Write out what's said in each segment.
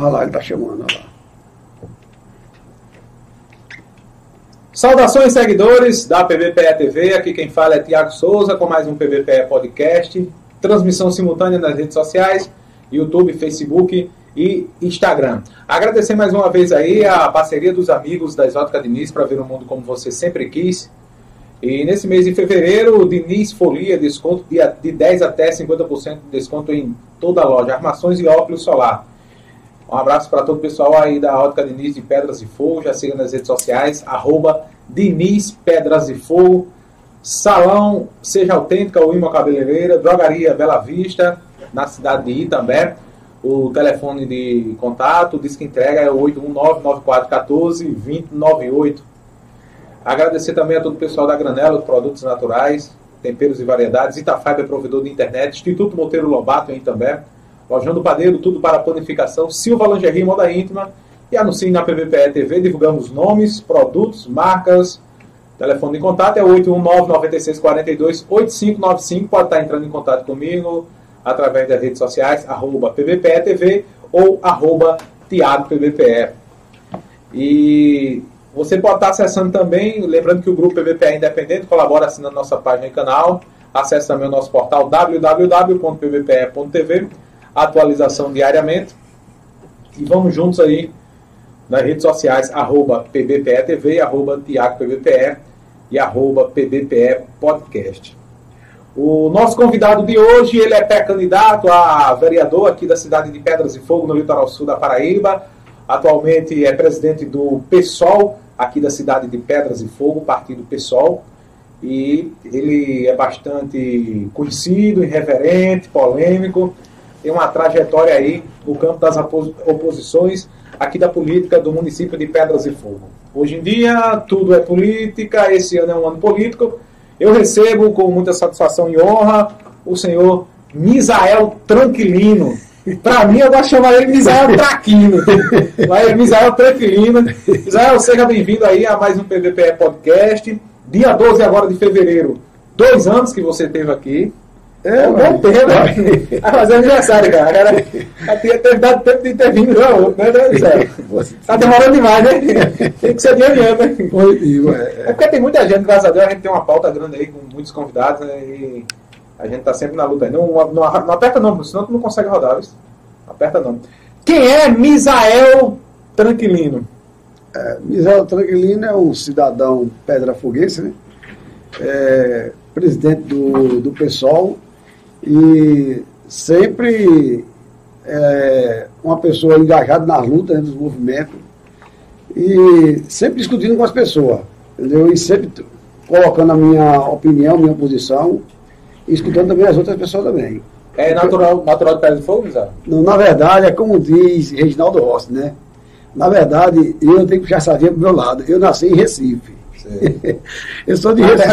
Olha lá, ele está chamando, olha lá. Saudações, seguidores da PBPE TV. Aqui quem fala é Tiago Souza com mais um PBPE Podcast. Transmissão simultânea nas redes sociais, YouTube, Facebook e Instagram. Agradecer mais uma vez aí a parceria dos amigos da Exótica Diniz para ver o mundo como você sempre quis. E nesse mês de fevereiro, Diniz Folia, desconto de 10 até 50% de desconto em toda a loja, armações e óculos solar. Um abraço para todo o pessoal aí da Ótica Diniz de Pedras e Fogo. Já siga nas redes sociais, arroba Diniz Pedras e Fogo. Salão Seja Autêntica, o Ima Cabeleireira. Drogaria Bela Vista, na cidade de Itambé. O telefone de contato, diz que entrega é 819-9414-2098. Agradecer também a todo o pessoal da Granela, Produtos Naturais, Temperos e Variedades. Itafaiba é provedor de internet. Instituto Monteiro Lobato em Itambé. Lojão do Padeiro, tudo para panificação, Silva Lingerie, moda íntima. E anuncie na PVPE TV, divulgamos nomes, produtos, marcas. Telefone de contato é 819-9642-8595. Pode estar entrando em contato comigo através das redes sociais, arroba PVPE TV ou arroba Tiago PVPE. E você pode estar acessando também, lembrando que o grupo PVPE independente, colabora assinando nossa página e canal. Acesse também o nosso portal www.pvpe.tv atualização diariamente. E vamos juntos aí nas redes sociais, arroba PBPE arroba Tiago PBPE e arroba PBPE Podcast. O nosso convidado de hoje, ele é pré-candidato a vereador aqui da cidade de Pedras e Fogo, no litoral sul da Paraíba. Atualmente é presidente do PSOL, aqui da cidade de Pedras e Fogo, partido PSOL. E ele é bastante conhecido, irreverente, polêmico tem uma trajetória aí no campo das oposições aqui da política do município de Pedras e Fogo. Hoje em dia, tudo é política, esse ano é um ano político. Eu recebo com muita satisfação e honra o senhor Misael Tranquilino. Para mim, eu gosto de chamar ele Misael Traquino. Mas Misael Tranquilino. Misael, seja bem-vindo aí a mais um PVPE Podcast. Dia 12 agora de fevereiro. Dois anos que você esteve aqui. É, um bom tempo, né? Vai fazer aniversário, cara. cara tinha ter dado tempo de ter vindo outro, né? né tá demorando demais, né? Tem que ser adiantando, né? Positivo, é, porque tem muita gente, graças a Deus, a gente tem uma pauta grande aí com muitos convidados, né? E a gente tá sempre na luta aí. Não, não, não aperta não, senão tu não consegue rodar, viu? Aperta não. Quem é Misael Tranquilino? É, Misael Tranquilino é um cidadão pedra foguense, né? É, presidente do, do PSOL e sempre é, uma pessoa engajada nas lutas né, dos movimentos e sempre discutindo com as pessoas, entendeu? E sempre colocando a minha opinião, minha posição e escutando também as outras pessoas também. É natural, natural de Pedra de Fogo, Zé? Não, na verdade, é como diz Reginaldo Rossi, né? Na verdade, eu tenho que puxar essa via pro meu lado. Eu nasci em Recife. eu sou de Recife.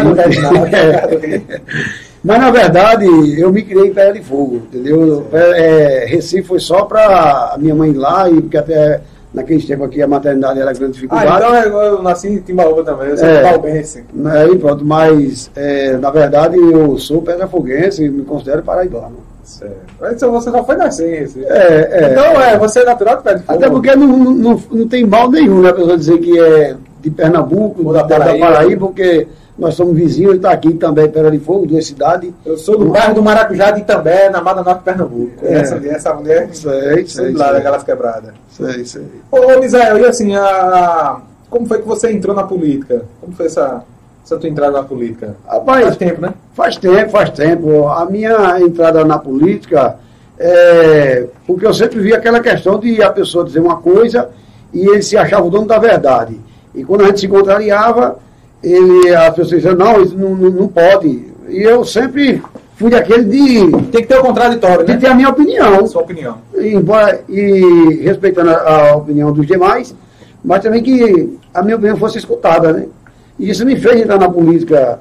É. Mas, na verdade, eu me criei em Pedra de Fogo, entendeu? É, Recife foi só para a minha mãe ir lá, e porque até naquele tempo aqui a maternidade era grande dificuldade. Ah, então eu, eu nasci em Timbaúba também, eu sou é, palmeirense. Aí pronto, mas é, na verdade eu sou pedra-foguense e me considero paraibano. Certo. Mas você só foi nascer. É, é. Então, é, você é natural de Pedra de Fogo. Até porque não, não, não tem mal nenhum, né? A pessoa dizer que é de Pernambuco, da, da Paraíba, da Paraíba porque nós somos vizinhos, ele está aqui também, Pedra de Fogo, duas cidades. Eu sou do bairro do Maracujá de Itambé, na Mata Norte Pernambuco. É. Essa, essa mulher. Sei, sei. Lá daquelas quebradas. Sei, sei. Ô, Misael, e assim, a... como foi que você entrou na política? Como foi essa, essa tua entrada na política? Rapaz, faz tempo, né? Faz tempo, faz tempo. A minha entrada na política é porque eu sempre vi aquela questão de a pessoa dizer uma coisa e ele se achava o dono da verdade. E quando a gente se contrariava, ele, as pessoas diziam, não, isso não, não, não, pode. E eu sempre fui daquele de. Tem que ter o contraditório, de né? ter a minha opinião. Sua opinião. E, embora, e respeitando a, a, opinião dos demais, mas também que a minha opinião fosse escutada, né? E isso me fez entrar na política,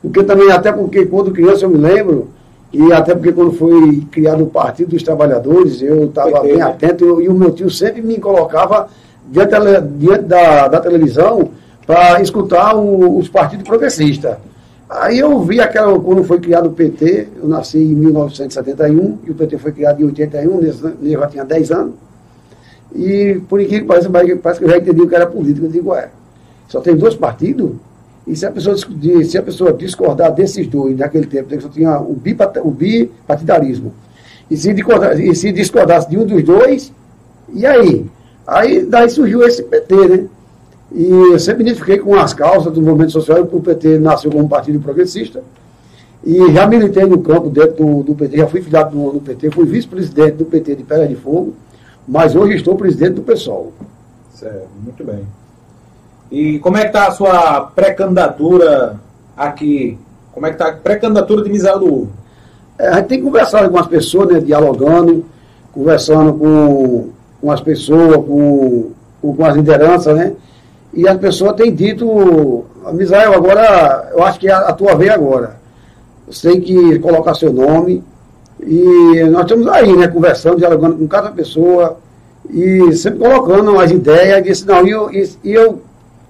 porque também, até porque quando criança eu me lembro, e até porque quando foi criado o Partido dos Trabalhadores, eu estava bem né? atento, e o meu tio sempre me colocava diante, diante da, da televisão para escutar o, os partidos progressistas. Aí eu vi aquela, quando foi criado o PT, eu nasci em 1971, e o PT foi criado em 81, eu já tinha 10 anos. E por incrível que pareça, parece que eu já entendi o que era político. Eu digo, é, só tem dois partidos, e se a pessoa, se a pessoa discordar desses dois, naquele tempo, só tinha o, o bipartidarismo, e se, e se discordasse de um dos dois, e aí? Aí daí surgiu esse PT, né? E eu sempre identifiquei com as causas do movimento social, o PT nasceu como partido progressista, e já militei no campo dentro do, do PT, já fui filiado no, no PT, fui vice-presidente do PT de Pedra de Fogo, mas hoje estou presidente do PSOL. Certo, muito bem. E como é que está a sua pré-candidatura aqui? Como é que está a pré-candidatura de Misael do Ovo? É, a gente tem conversado com as pessoas, né, dialogando, conversando com, com as pessoas, com, com, com as lideranças, né? E as pessoas têm dito, Misael, agora, eu acho que a, a tua vez agora. Você tem que colocar seu nome. E nós estamos aí, né, conversando, dialogando com cada pessoa e sempre colocando as ideias. E disse, não, e eu, e, e eu,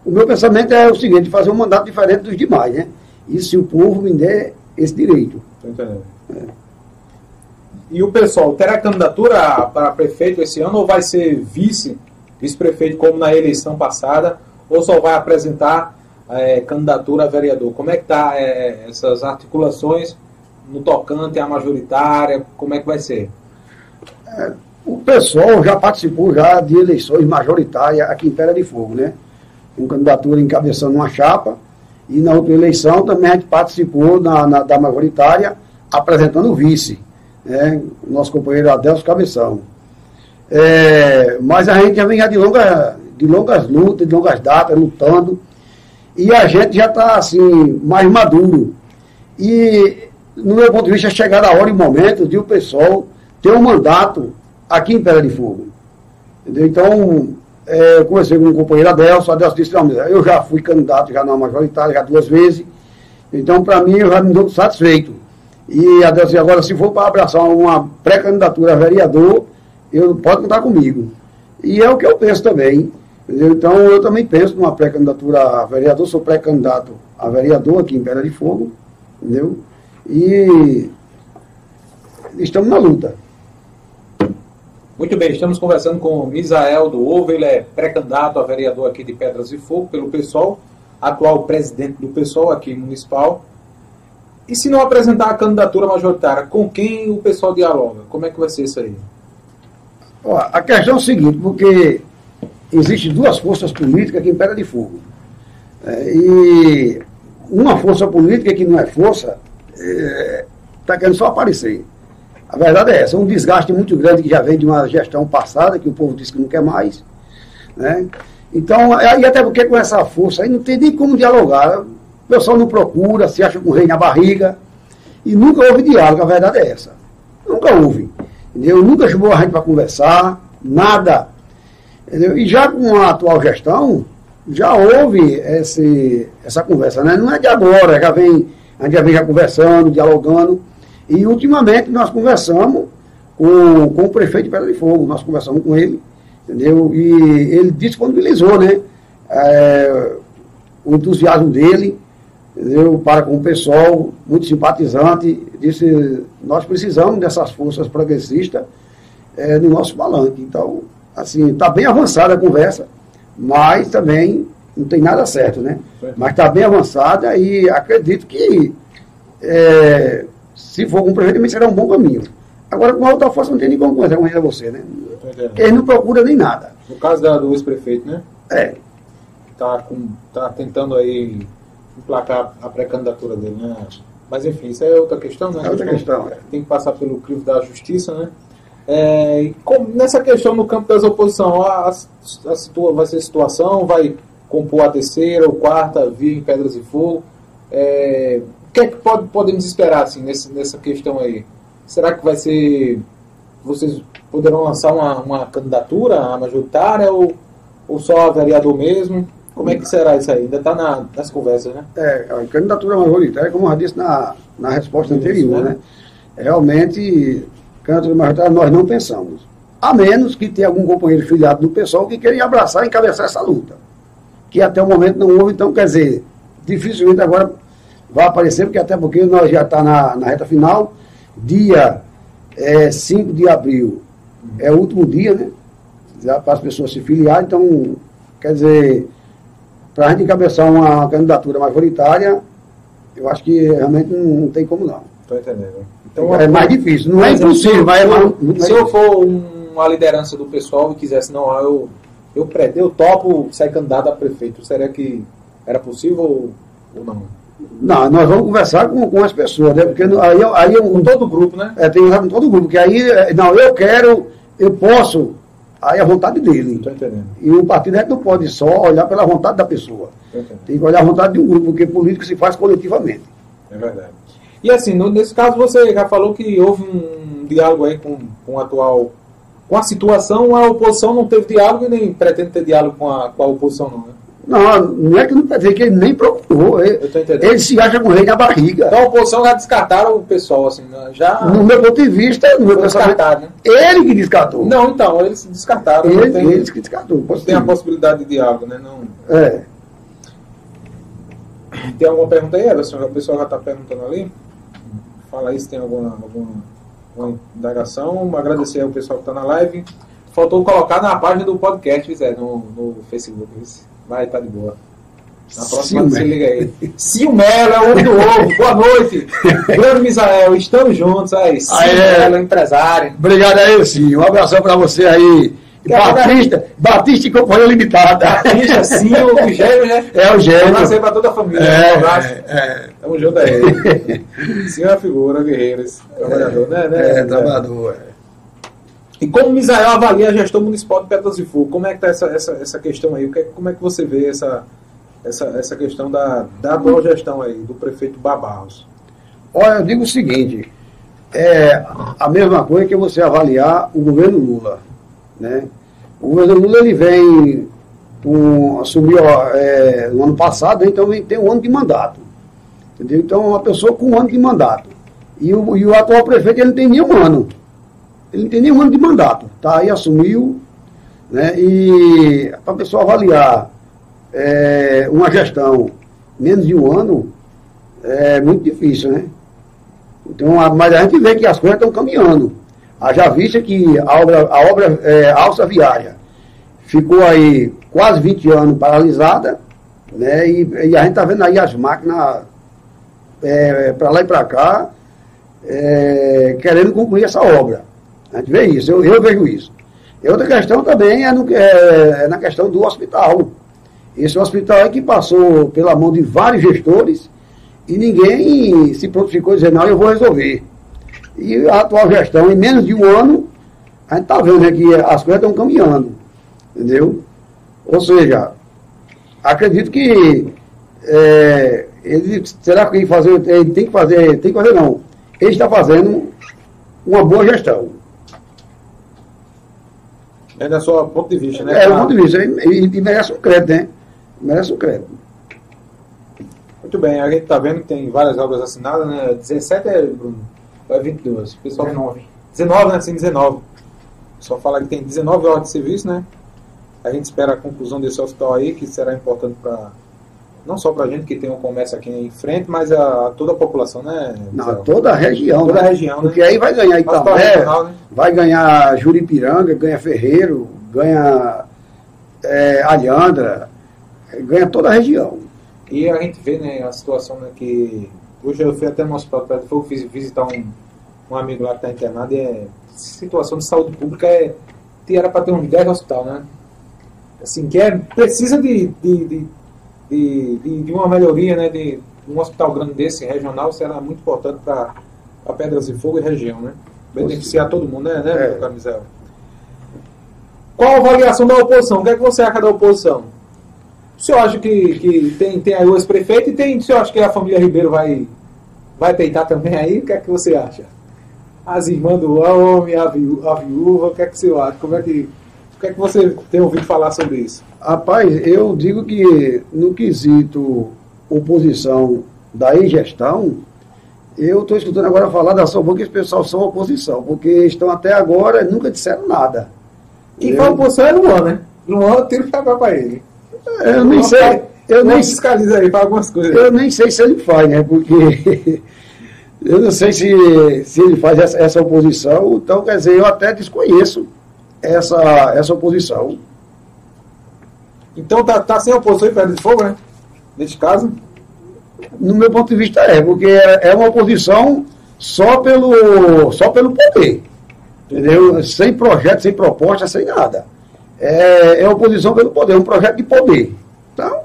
o meu pensamento é o seguinte, fazer um mandato diferente dos demais, né? E se o povo me der esse direito. É. E o pessoal, terá candidatura para prefeito esse ano ou vai ser vice, vice-prefeito como na eleição passada, ou só vai apresentar é, candidatura a vereador. Como é que está é, essas articulações no tocante à majoritária? Como é que vai ser? É, o pessoal já participou já de eleições majoritárias aqui em Pedra de Fogo, né? Com candidatura encabeçando uma chapa. E na outra eleição também a gente participou na, na da majoritária apresentando o vice, né? nosso companheiro Adelso Cabeção. É, mas a gente já vem já de, longa, de longas lutas, de longas datas, lutando e a gente já está assim, mais maduro. E, no meu ponto de vista, é chegar a hora e o momento de o pessoal ter um mandato aqui em Pedra de Fogo. Entendeu? Então, é, eu conversei com o companheiro Adelso, Adelso disse, não, eu já fui candidato já na majoritária, já duas vezes, então para mim eu já me dou satisfeito. E Adelso, agora se for para abraçar uma pré-candidatura a vereador, eu pode contar comigo. E é o que eu penso também. Entendeu? Então, eu também penso numa pré-candidatura a vereador, sou pré-candidato a vereador aqui em Pedra de Fogo, entendeu? E estamos na luta. Muito bem, estamos conversando com Misael do Ovo, ele é pré-candidato a vereador aqui de Pedras de Fogo pelo PSOL, atual presidente do PSOL aqui municipal. E se não apresentar a candidatura majoritária, com quem o pessoal dialoga? Como é que vai ser isso aí? Ó, a questão é o seguinte, porque existem duas forças políticas aqui em Pedra de Fogo. É, e uma força política que não é força está é, tá querendo só aparecer. A verdade é essa, um desgaste muito grande que já vem de uma gestão passada, que o povo disse que não quer mais. Né? Então, é, e até porque com essa força aí não tem nem como dialogar. O pessoal não procura, se acha com o rei na barriga. E nunca houve diálogo, a verdade é essa. Nunca houve. Entendeu? Nunca chamou a gente para conversar, nada. Entendeu? E já com a atual gestão, já houve esse, essa conversa, né? Não é de agora, já vem, a gente já vem já conversando, dialogando. E ultimamente nós conversamos com, com o prefeito de Pedra de Fogo, nós conversamos com ele, entendeu? E ele disponibilizou, né? É, o entusiasmo dele, entendeu? Para com o pessoal, muito simpatizante, disse, nós precisamos dessas forças progressistas é, no nosso palanque. Então, assim, está bem avançada a conversa, mas também não tem nada certo, né? Mas está bem avançada e acredito que é, se for com o prefeito, será um bom caminho. Agora, com a outra força, não tem nem como conversar com você, né? Porque ele não procura nem nada. No caso da, do ex-prefeito, né? É. Está tá tentando aí emplacar a pré-candidatura dele, né? Mas enfim, isso é outra questão, né? É outra questão, é. Tem que passar pelo crivo da justiça, né? É, nessa questão no campo das oposições, a, a, situa, vai ser situação, vai compor a terceira ou quarta via em Pedras e Fogo. É, o que é que pode, podemos esperar assim, nesse, nessa questão aí? Será que vai ser. Vocês poderão lançar uma, uma candidatura a majoritária ou, ou só a vereador mesmo? Como é que será isso aí? Ainda está na, nas conversas, né? É, a candidatura majoritária, como eu já disse na, na resposta isso, anterior, né? né? Realmente candidatura majoritária nós não pensamos. A menos que tenha algum companheiro filiado do pessoal que queira abraçar e encabeçar essa luta. Que até o momento não houve, então, quer dizer, dificilmente agora vai aparecer, porque até porque nós já está na, na reta final, dia é, 5 de abril é o último dia, né? para as pessoas se filiarem. Então, quer dizer, para a gente encabeçar uma candidatura majoritária, eu acho que realmente não, não tem como não. Estou entendendo. Então, é mais difícil, não é impossível, mas é mais, Se eu for uma liderança do pessoal e quisesse, não, eu, eu, eu topo ser candidato a prefeito, seria que era possível ou, não? Não, nós vamos conversar com, com as pessoas, né? Porque aí, aí com todo o grupo, né? É, tem que com todo o grupo, porque aí, é, não, eu quero, eu posso, aí é a vontade dele. Estou entendendo. E o partido é não pode só olhar pela vontade da pessoa. Tem que olhar a vontade de um grupo, porque político se faz coletivamente. É verdade. E assim, no, nesse caso você já falou que houve um diálogo aí com, com o atual. Com a situação, a oposição não teve diálogo e nem pretende ter diálogo com a, com a oposição, não, né? Não, não é que não quer dizer que ele nem procurou. Ele, ele se acha com o rei na barriga. Então a oposição já descartaram o pessoal, assim, né? já. No meu ponto de vista, no meu descartado, né? Ele que descartou. Não, então, eles descartaram. Ele, tem, eles que descartou. Tem a possibilidade de diálogo, né? Não... É. Tem alguma pergunta aí, Everson? O pessoal já está perguntando ali. Fala aí se tem alguma, alguma indagação. Agradecer ao pessoal que está na live. Faltou colocar na página do podcast, Zé, no, no Facebook. Vai, tá de boa. Na próxima você liga aí. Silmelo é o homem do ovo. Boa noite. Grande Misael, estamos juntos aí. Silmelo, empresário. Obrigado aí, sim. Um abração para você aí. Batista, Batista e Companhia Limitada. Batista, sim, o gêmeo, né? É o gêmeo. Um abraço aí pra toda a família. É, um abraço. É, é. Tamo junto aí. sim, é uma figura, guerreiros. Trabalhador, né? né? É, trabalhador. É. E como o Misael avalia a gestão municipal de Pedras e Fogo? Como é que está essa, essa, essa questão aí? Como é que você vê essa, essa, essa questão da, da atual gestão aí, do prefeito Babarros? Olha, eu digo o seguinte, é a mesma coisa que você avaliar o governo Lula. Né? O governo Lula ele vem, um, assumiu é, no ano passado, né? então tem um ano de mandato. Entendeu? Então, uma pessoa com um ano de mandato. E o, e o atual prefeito ele não tem nenhum ano. Ele não tem nenhum ano de mandato. Tá aí, assumiu, né? E para a pessoa avaliar é, uma gestão menos de um ano, é muito difícil, né? Então, mas a gente vê que as coisas estão caminhando. Haja vista que a obra, a obra é, alça viária ficou aí quase 20 anos paralisada, né? E, e a gente está vendo aí as máquinas é, para lá e para cá, é, querendo concluir essa obra. A gente vê isso, eu, eu vejo isso. E outra questão também é, no, é, é na questão do hospital. Esse hospital é que passou pela mão de vários gestores e ninguém se prontificou dizer, não, eu vou resolver. E a atual gestão, em menos de um ano, a gente está vendo né, que as coisas estão caminhando. Entendeu? Ou seja, acredito que é, ele será que fazer, ele tem que fazer, tem que fazer não. Ele está fazendo uma boa gestão. É da sua ponto de vista, né? É, do ponto de vista. E merece um crédito, né? Merece um crédito. Muito bem, a gente está vendo que tem várias obras assinadas, né? 17 é, Bruno? Ou é 22? pessoal 19. 19, né? Sim, 19. Só fala que tem 19 horas de serviço, né? A gente espera a conclusão desse hospital aí, que será importante para não só para a gente que tem um comércio aqui em frente, mas a, a toda a população, né? Não, toda a região. Toda né? a região, né? Porque aí vai ganhar Itamé, né? vai ganhar Juripiranga, ganha Ferreiro, ganha é, Alhandra, ganha toda a região. E a gente vê né, a situação né, que. Hoje eu fui até no hospital, fui visitar um, um amigo lá que está internado e é. Situação de saúde pública é. Era para ter uns 10 hospital, né? Assim, que é, precisa de, de, de de, de, uma melhoria, né, de um hospital grande desse, regional, será muito importante para a Pedras de Fogo e região, né? Beneficiar todo mundo, né, né é. Camisel? Qual a avaliação da oposição? O que é que você acha da oposição? O senhor acha que, que tem, tem aí o ex-prefeito e tem, o senhor acha que a família Ribeiro vai, vai peitar também aí? O que é que você acha? As irmãs do homem, a, viúva, a viúva, o que é que você acha? Como é que que é que você tem ouvido falar sobre isso? Rapaz, eu digo que no quesito oposição da ingestão, eu estou escutando agora falar da sua boca que os pessoal são oposição, porque estão até agora nunca disseram nada. Quem fala oposição é Luan, né? Luan tira o chapéu para ele. Eu nem sei. Eu nem fiscaliza aí para algumas coisas. Eu nem sei se ele faz, né? Porque eu não sei se, se ele faz essa, essa oposição, então quer dizer, eu até desconheço essa, essa oposição. Então tá, tá sem oposição em Pedra de Fogo, né? Neste caso? No meu ponto de vista é, porque é é uma oposição só pelo, só pelo poder. Entendeu? Sem projeto, sem proposta, sem nada. É, é oposição pelo poder, é um projeto de poder. Então,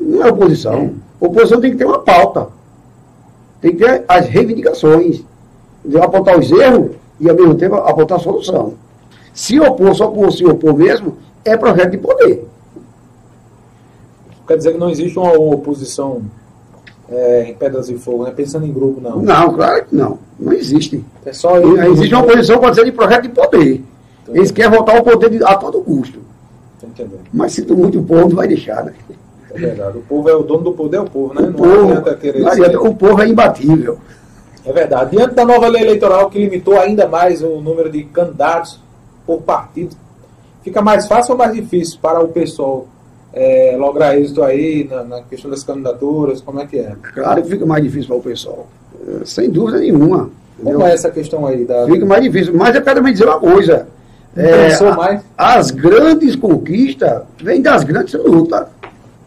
não é oposição. Oposição tem que ter uma pauta. Tem que ter as reivindicações. Apontar os erros e, ao mesmo tempo, apontar a solução. Se opor só por se opor mesmo, é projeto de poder. Quer dizer que não existe uma oposição é, em Pedras de Fogo, né? Pensando em grupo, não. Não, claro que não. Não existe. É só Existe uma oposição, pode ser de projeto de poder. Eles querem voltar ao poder de- a todo custo. Mas sinto muito, o povo não vai deixar, né? É verdade. O povo é o dono do poder, é o povo, né? O povo, adianta querer não adianta, o povo é imbatível. É verdade. Diante da nova lei eleitoral que limitou ainda mais o número de candidatos por partido, fica mais fácil ou mais difícil para o pessoal é, lograr êxito aí na, na questão das candidaturas? Como é que é? Claro que fica mais difícil para o pessoal. Eh, Sem dúvida nenhuma. Como entendeu? é essa questão aí da. Fica mais difícil. Mas eu quero também dizer uma coisa. É, mais? As grandes conquistas vêm das grandes lutas.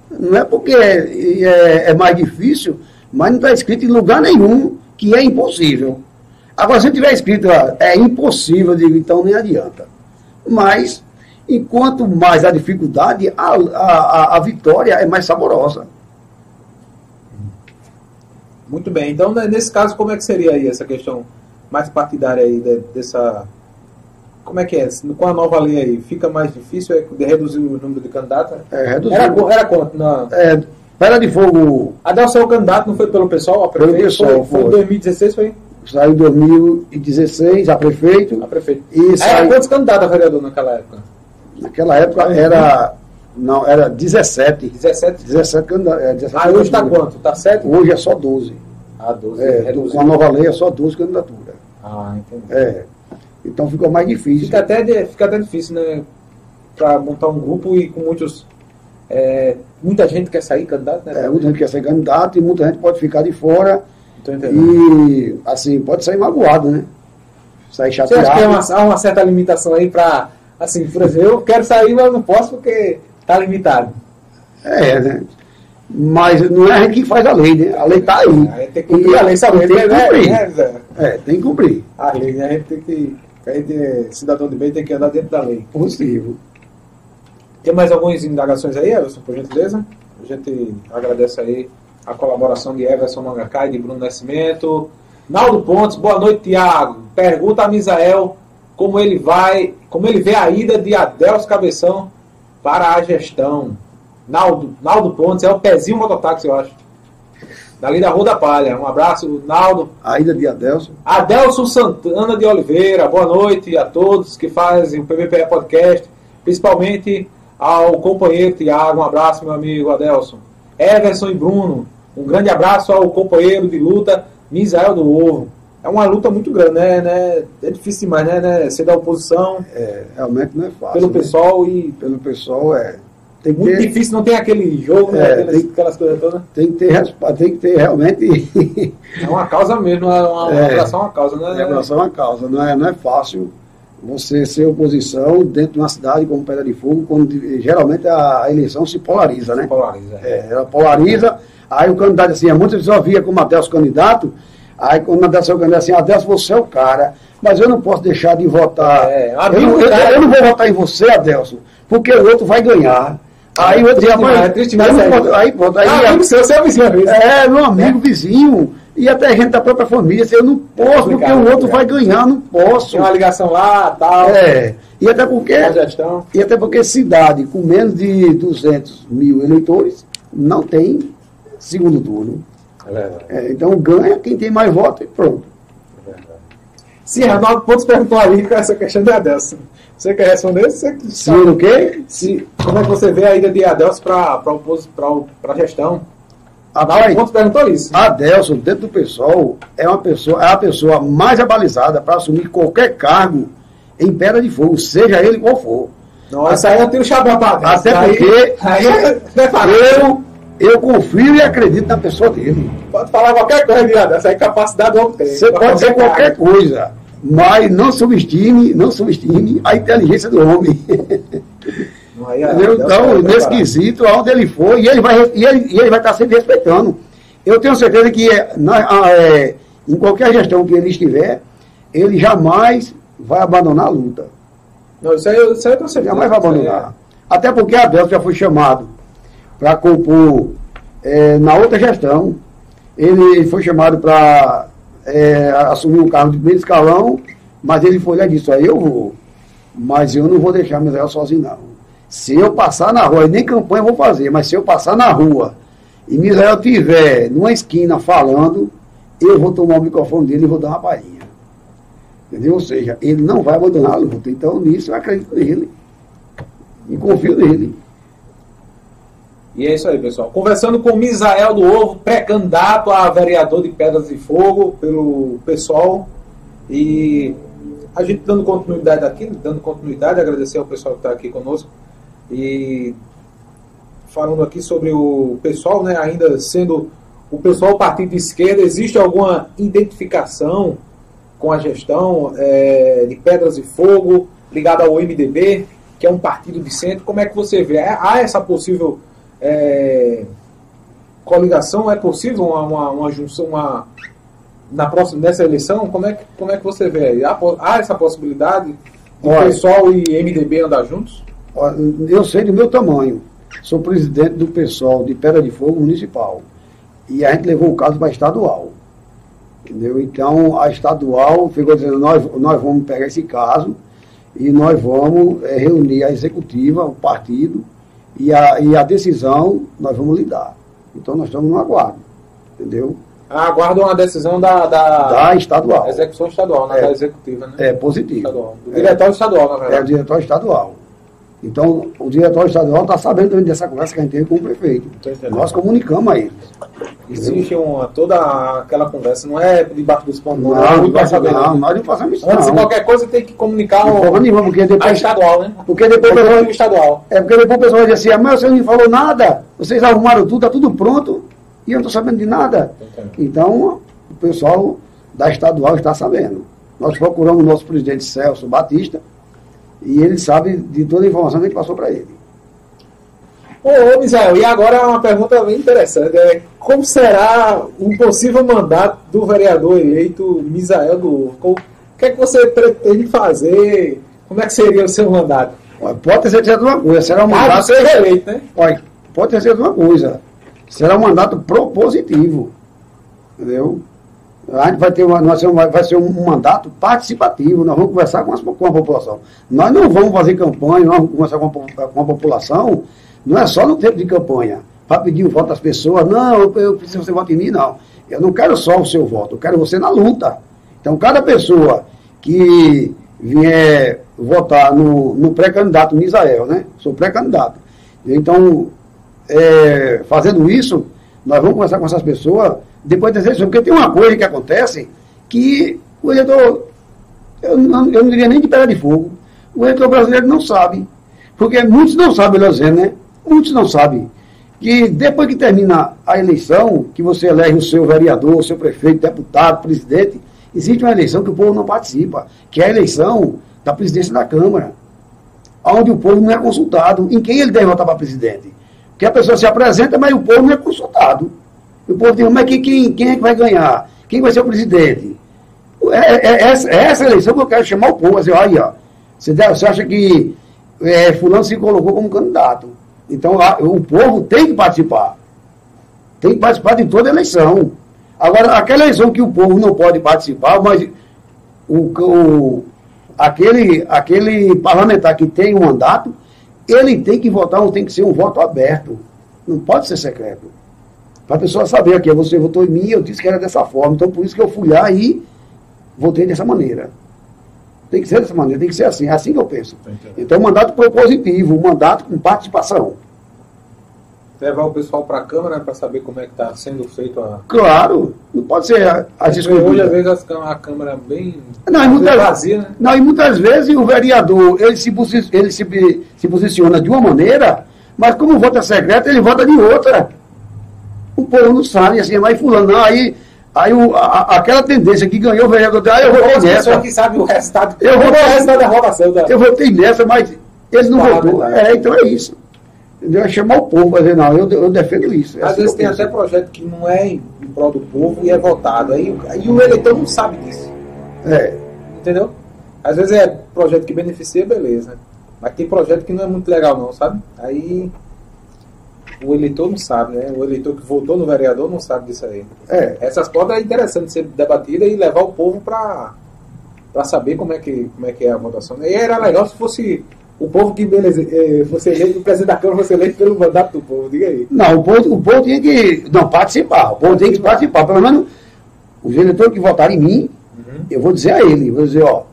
Não é porque é, é- é mais difícil, mas não está escrito em lugar nenhum que é impossível. Agora, se tiver escrito lá, é impossível, eu digo, então nem adianta. Mas, enquanto mais a dificuldade, a, a, a- vitória é mais saborosa. Muito bem. Então, né, nesse caso, como é que seria aí essa questão mais partidária aí de- dessa. Como é que é? Com a nova lei aí, fica mais difícil é, de reduzir o número de candidatos? É, reduzir. Era, era quanto? Na... É, Pedra de Fogo Adelson é o candidato, não foi pelo pessoal? A Pelo prefeito? pessoal, foi, foi em foi. 2016, foi saiu em 2016 a prefeito. a prefeito. E Aí era saiu, quantos candidatos a vereador naquela época? naquela época era. Não, era 17. 17? 17 candidatos. É, 17 Ah, hoje está quanto? Está 7? Hoje é só 12. Ah, 12. É, com a nova lei é só 12 candidaturas. Ah, entendi. É. Então ficou mais difícil. Fica até, de- fica até difícil, né? Para montar um grupo e com muitos. é, muita gente quer sair candidato, né? É, muita gente quer ser candidato e muita gente pode ficar de fora e, assim, pode sair magoado, né? Sair Você acha que chateado. tem uma, há uma certa limitação aí para. Assim, por exemplo, eu quero sair, mas não posso porque tá limitado. É, né? Mas não é a gente que faz a lei, né? A lei está aí. Tem que cumprir a lei, sabe? E tem que né, cumprir. né? É, tem que cumprir. A lei, né? A gente tem que. A gente, é cidadão de bem, tem que andar dentro da lei. Possível. Tem mais algumas indagações aí, Everson, por gentileza? A gente agradece aí a colaboração de Everson Mangacai, de Bruno Nascimento. Naldo Pontes, boa noite, Tiago. Pergunta a Misael como ele vai, como ele vê a ida de Adelso Cabeção para a gestão. Naldo, Naldo Pontes é o pezinho mototáxi, eu acho. Dali da Rua da Palha. Um abraço, Naldo. A ida de Adelson. Adelson Santana de Oliveira, boa noite a todos que fazem o PVPE Podcast, principalmente ao companheiro Tiago, um abraço, meu amigo Adelson. Everson e Bruno, um grande abraço ao companheiro de luta, Misael do Ovo. É uma luta muito grande, né? né? É difícil demais, né? né? Ser da oposição, É, realmente não é fácil. pelo né? pessoal e Pelo pessoal, é. Tem muito ter, difícil, não tem aquele jogo, né? É, Aquelas, tem- aquelas coisas todas. tem que ter, tem que ter realmente É uma causa mesmo, é uma, uma É. relação a uma causa, né? regulação à causa. Não é, não é fácil você ser oposição dentro de uma cidade como Pedra de Fogo, quando geralmente a, a eleição se polariza, né? Polariza. É, ela polariza, aí o candidato assim, muitas pessoas via como Adelso candidato, aí quando o Adelso é o candidato assim, Adelso, você é o cara, mas eu não posso deixar de votar. É, eu, eu- eu não vou votar em você, Adelso, porque o outro vai ganhar. Aí o outro diz, triste demais, rapaz, é triste mas isso pode- aí. aí, pronto, aí, Ah, amigo seu, você é o vizinho mesmo. é, meu amigo, vizinho, e até gente da própria família, assim, eu não posso, porque o outro complicado. vai ganhar, não posso. Tem uma ligação lá, tal, É, e até porque e até porque cidade com menos de 200 mil eleitores não tem segundo turno. É É, então ganha quem tem mais votos e pronto. é verdade. Sim, Ronaldo Pontes perguntou ali com essa questão de Adelson. Você quer responder? Você sabe. o quê? Se, como é que você vê a ida de Adelson para a gestão? Rapaz, Pontes perguntou isso. Adelson, dentro do pessoal, é uma pessoa, é a pessoa mais abalizada para assumir qualquer cargo em pedra de fogo, seja ele qual for. Nossa, aí eu tenho o chapéu para. Até Aí- porque Aí é eu, eu confio e acredito na pessoa dele. Pode falar qualquer coisa de Adelson, aí capacidade do homem tem. Você pode dizer qualquer coisa, Mas não subestime, não subestime a inteligência do homem. Aí, então, nesse quesito, aonde ele for, e ele vai, e ele, e ele vai estar sempre respeitando. Eu tenho certeza que na, é, em qualquer gestão que ele estiver, ele jamais vai abandonar a luta. Não, isso aí, isso aí eu certeza. Jamais vai abandonar. É... Até porque a Abel já foi chamado para compor é, na outra gestão. Ele foi chamado para é, assumir um cargo de primeiro escalão, mas ele foi lá e disse, eu vou. Mas eu não vou deixar Misael sozinho, não. Se eu passar na rua, nem campanha eu vou fazer, mas se eu passar na rua e Misael estiver numa esquina falando, eu vou tomar o microfone dele e vou dar uma palhinha. Entendeu? Ou seja, ele não vai abandonar a luta. Então, nisso eu acredito nele. E confio nele. E é isso aí, pessoal. Conversando com Misael do Ovo, pré-candidato a vereador de Pedras de Fogo pelo pessoal. E a gente dando continuidade aqui, dando continuidade, agradecer ao pessoal que está aqui conosco. E falando aqui sobre o pessoal, né, ainda sendo o pessoal partido de esquerda, existe alguma identificação com a gestão é, de Pedras de Fogo ligada ao MDB, que é um partido de centro? Como é que você vê? Há essa possível é, coligação? É possível uma, uma, uma junção, uma, na próxima, nessa eleição? Como é que, como é que você vê? Há, há essa possibilidade de Olha, pessoal e MDB andar juntos? Eu sei do meu tamanho. Sou presidente do pessoal de Pedra de Fogo Municipal. E a gente levou o caso para estadual. Entendeu? Então, a estadual ficou dizendo, nós, nós vamos pegar esse caso e nós vamos é, reunir a executiva, o partido, e a, e a decisão nós vamos lidar. Então, nós estamos no aguardo. Entendeu? Aguardam a decisão da, da, da estadual. Execução estadual, né? É, da executiva, né? É positivo. Estadual. Do diretório é, estadual, na verdade. É o diretório estadual. Então, o diretor estadual está sabendo também dessa conversa que a gente teve com o prefeito. Nós comunicamos a eles. Existe uma, toda aquela conversa, não é debaixo dos pontos, não, não, não, saber, não, nós não fazemos isso. Antes de qualquer coisa tem que comunicar o, nenhuma, porque depois, a estadual, né? Porque depois o pessoal, estadual. É porque depois o pessoal vai dizer assim, ah, mas você não falou nada, vocês arrumaram tudo, está tudo pronto, e eu não estou sabendo de nada. Então, o pessoal da estadual está sabendo. Nós procuramos o nosso presidente Celso Batista, e ele sabe de toda a informação que a gente passou para ele. Ô, Misael, e agora uma pergunta bem interessante. É, como será um possível mandato do vereador eleito Misael do Ovo? O que é que você pretende fazer? Como é que seria o seu mandato? Pode ter certeza de uma coisa, será um ah, mandato... ser reeleito, né? Pode, pode ter certeza de uma coisa, será um mandato propositivo, entendeu? A gente vai ter uma, nós vamos, vai ser um mandato participativo, nós vamos conversar com, as, com a população. Nós não vamos fazer campanha, nós vamos conversar com a, com a população, não é só no tempo de campanha, para pedir o voto das pessoas, não, eu, preciso que você vote em mim, não. Eu não quero só o seu voto, eu quero você na luta. Então, cada pessoa que vier votar no, no pré-candidato Misael, né? Sou pré-candidato. Então, é, fazendo isso, nós vamos conversar com essas pessoas depois das eleições. Porque tem uma coisa que acontece que o eleitor, eu não, eu não diria nem de pedra de fogo, o eleitor brasileiro não sabe. Porque muitos não sabem, melhor né? Muitos não sabem que depois que termina a eleição, que você elege o seu vereador, o seu prefeito, deputado, presidente, existe uma eleição que o povo não participa, que é a eleição da presidência da Câmara, onde o povo não é consultado. Em quem ele deve votar para presidente? Porque a pessoa se apresenta, mas o povo não é consultado. O povo diz, mas quem, quem, quem é que vai ganhar? Quem vai ser o presidente? É, é, é, essa, é essa eleição que eu quero chamar o povo, assim, olha, você, você acha que é, fulano se colocou como candidato. Então a, o povo tem que participar. Tem que participar de toda eleição. Agora, aquela eleição que o povo não pode participar, mas o, o, aquele, aquele parlamentar que tem um mandato, ele tem que votar, tem que ser um voto aberto. Não pode ser secreto. Para a pessoa saber que você votou em mim, eu disse que era dessa forma. Então, por isso que eu fui lá e votei dessa maneira. Tem que ser dessa maneira, tem que ser assim. É assim que eu penso. Então, mandato propositivo, mandato com participação. Levar o pessoal para a Câmara para saber como é que está sendo feito a. Claro, não pode ser a, a Hoje, às vezes, a Câmara é bem não, e muitas, vazia, né? Não, e muitas vezes o vereador ele se, ele se, se posiciona de uma maneira, mas como vota secreto, ele vota de outra o povo não sabe, assim, mas fulano, não, aí Aí o, a, aquela tendência que ganhou o vereador, aí eu votei nessa. que sabe o resultado. Eu vou- o resultado da votação. Da... Eu votei nessa, mas ele não votou. É, então é isso. Entendeu? É chamar o povo dizer, não, eu, eu defendo isso. É Às assim vezes tem até projeto que não é em em prol do povo e é votado. Aí, aí o eleitor não sabe disso. É, Entendeu? Às vezes é projeto que beneficia, beleza. Mas tem projeto que não é muito legal não, sabe? Aí o eleitor não sabe, né? O eleitor que votou no vereador não sabe disso aí. é. Essas pautas é interessante ser debatida e levar o povo para para saber como é que como é que é a votação. E era legal se fosse o povo que beleza, eh, fosse eleito, o presidente da Câmara fosse eleito pelo mandato do povo, diga aí. Não, o povo, o povo tinha que não, participar. O povo tem que participar. Pelo menos os eleitores que votaram em mim, eu vou dizer a ele, vou dizer, ó,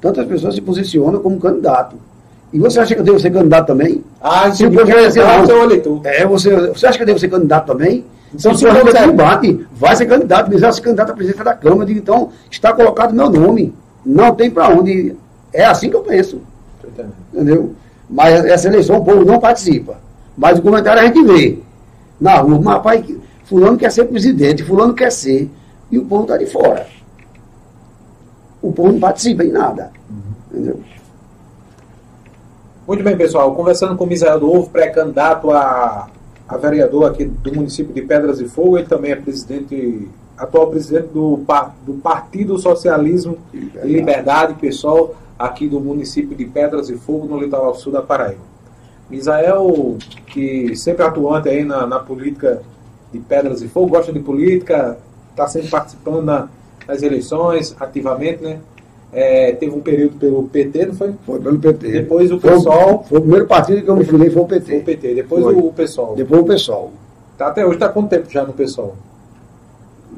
tantas pessoas se posicionam como candidato. E você acha que eu devo ser candidato também? Ah, Se o povo já dizer, não. seu eleitor. É, você, você acha que eu devo ser candidato também? Então, Então, se se o o povo quiser- debate, vai ser candidato, mas vai ser candidato à presidência da Câmara. Digo, Então, está colocado meu nome. Não tem para onde. É assim que eu penso. Entendeu? Mas essa eleição o povo não participa. Mas o comentário a gente vê. Na rua, mas rapaz, fulano quer ser presidente, fulano quer ser. E o povo está de fora. O povo não participa em nada. Entendeu? Muito bem, pessoal. Conversando com o Misael do Ovo, pré-candidato a, a vereador aqui do município de Pedras e Fogo. Ele também é presidente, atual presidente do, do Partido Socialismo e Liberdade, pessoal, aqui do município de Pedras e Fogo, no litoral sul da Paraíba. Misael, que sempre atuante aí na, na política de Pedras e Fogo, gosta de política, está sempre participando na- nas eleições ativamente, né? É, teve um período pelo PT, não foi? Foi pelo PT. Depois o Foi PSOL. Foi o primeiro partido que eu me filiei, foi o Foi PT. o PT, depois Foi. o PSOL. Depois o PSOL. Tá, até hoje está quanto tempo já no PSOL?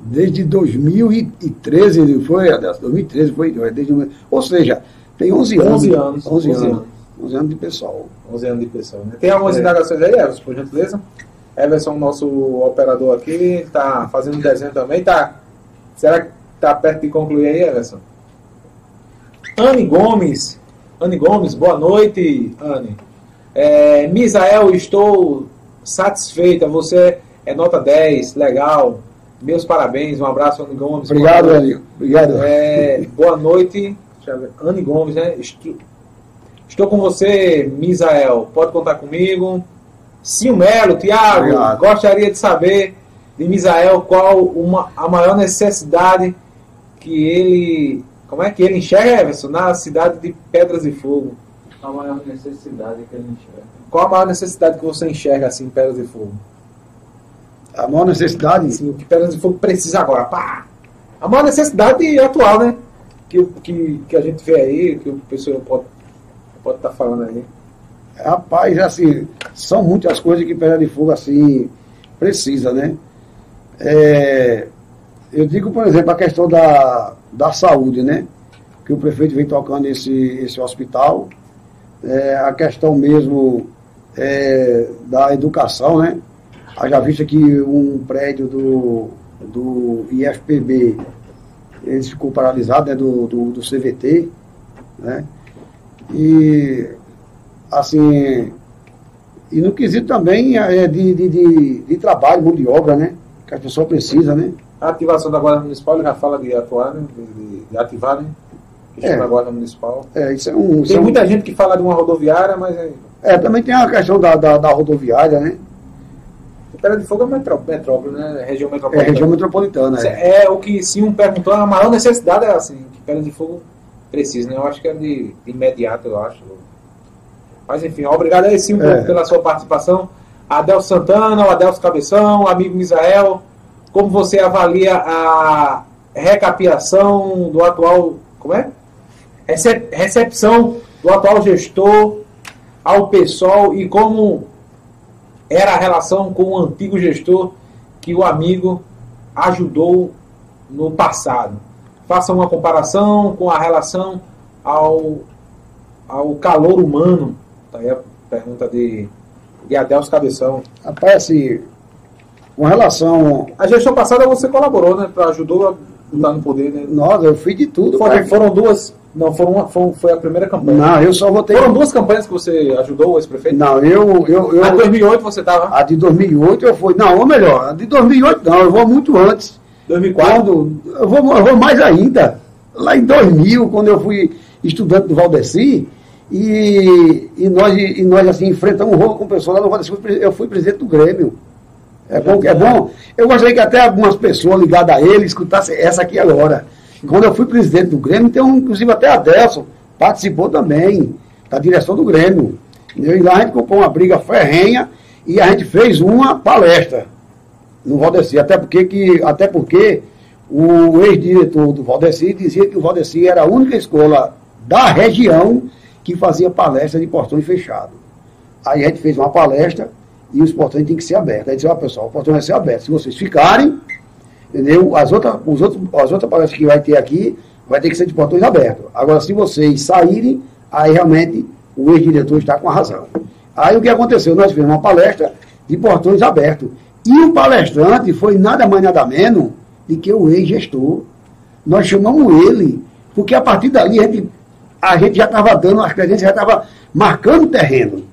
Desde 2013, foi, Adelson? 2013 foi. Desde, ou seja, tem 11 anos. 11 anos, 11 11 anos. anos. 11 anos de PSOL. 11 anos de PSOL. Né? Tem algumas É. indagações aí, Everson, por gentileza? Everson, nosso operador aqui, está fazendo desenho também. Tá, será que está perto de concluir aí, Everson? Anne Gomes. Anne Gomes, boa noite, Anne. É, Misael, estou satisfeita. Você é nota 10, legal. Meus parabéns, um abraço, Anne Gomes. Obrigado. Hélio. Obrigado. É, boa noite. Anne Gomes, né? Estou, estou com você, Misael. Pode contar comigo. Sim, Melo, Tiago, gostaria de saber de Misael qual uma, a maior necessidade que ele. Como é que ele enxerga, Everson, na cidade de Pedras e Fogo? a maior necessidade que a gente enxerga. Qual a maior necessidade que você enxerga assim em Pedras e Fogo? A maior necessidade. Assim, o que Pedras e Fogo precisa agora? Pá! A maior necessidade atual, né? Que, que, que a gente vê aí, que o pessoal pode pode estar falando aí. Rapaz, assim, são muitas coisas que Pedra de Fogo, assim, precisa, né? É, eu digo, por exemplo, a questão da, da saúde, né? Que o prefeito vem tocando esse, esse hospital. É, a questão mesmo é, da educação, né? Haja vista que um prédio do, do IFPB ele ficou paralisado, né? Do, do, do CVT, né? E assim, e no quesito também é de, de, de, de trabalho, mão de obra, né? Que a pessoa precisa, né? A ativação da Guarda Municipal, ele já fala de atuar, né? De, de- ativar, né? É. da Guarda Municipal. É, isso é um. Tem é um- muita gente que fala de uma rodoviária, mas é, É, também tem a questão da, da, da rodoviária, né? Pedra de Fogo é metró- metrópole, né? Região É metropolitana. região metropolitana. É. É o que se um perguntou, a maior necessidade é assim, que Pedra de Fogo precisa, né? Eu acho que é de, de imediato, eu acho. Mas enfim, obrigado aí sim É. pela sua participação. Adelso Santana, o Adelso Cabeção, o amigo Misael, como você avalia a recapiação do atual. Como é? Recep- Recepção do atual gestor ao pessoal e como era a relação com o antigo gestor que o amigo ajudou no passado. Faça uma comparação com a relação ao, ao calor humano. Tá aí a pergunta de, de Adelso Cabeção. Rapaz, assim, com relação. A gestão passada você colaborou, né? Pra, ajudou a estar no poder, né? Nossa, eu fiz de tudo. Foram, pra- foram duas. Não, foram uma, foi, foi a primeira campanha. Não, eu só votei. Foram duas campanhas que você ajudou o ex-prefeito? Não, eu. eu, eu A de 2008 você estava. A de 2008 eu fui. Não, ou melhor, a de 2008 não, eu vou muito antes. 2004. Quando, eu, vou, eu vou mais ainda. Lá em 2000, quando eu fui estudante do Valdeci, e, e, nós, e nós assim, enfrentamos um rolo com pessoas lá no Valdeci, eu fui presidente do Grêmio. É bom, é bom. Eu gostaria que até algumas pessoas ligadas a ele escutassem essa aqui agora. Quando eu fui presidente do Grêmio, um, inclusive até a Delson participou também da direção do Grêmio. E lá a gente comprou uma briga ferrenha e a gente fez uma palestra no Valdeci. Até porque, que, até porque o ex-diretor do Valdeci dizia que o Valdeci era a única escola da região que fazia palestra de portões fechados. Aí a gente fez uma palestra e os portões têm que ser abertos. Aí disse, ó pessoal, o portão vai ser aberto. Se vocês ficarem, entendeu? As outras, os outros, as outras palestras que vai ter aqui, vai ter que ser de portões abertos. Agora, se vocês saírem, aí realmente o ex-diretor está com a razão. Aí o que aconteceu? Nós fizemos uma palestra de portões abertos. E o palestrante foi nada mais nada menos do que o ex-gestor. Nós chamamos ele, porque a partir dali a gente, a gente já estava dando, as credenciais já estava marcando terreno.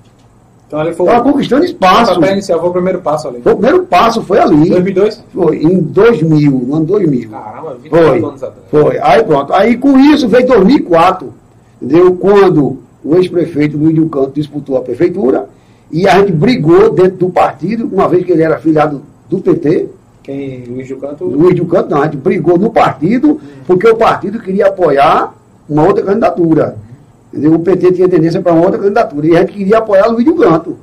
Então ali foi. Estava conquistando espaço. Para inicial, foi o primeiro passo ali. Foi o primeiro passo, foi ali. 2002? Foi, em 2000, no ano 2000. Caramba, 24 Foi, anos atrás. foi. Aí pronto. Aí com isso veio 2004, entendeu? Quando o ex-prefeito Luiz Canto disputou a prefeitura e a gente brigou dentro do partido, uma vez que ele era afiliado do PT. Quem? Luiz de Canto? Luiz de Canto não, a gente brigou no partido, porque o partido queria apoiar uma outra candidatura. Entendeu? O PT tinha tendência para uma outra candidatura e a gente queria apoiar Luiz de Canto.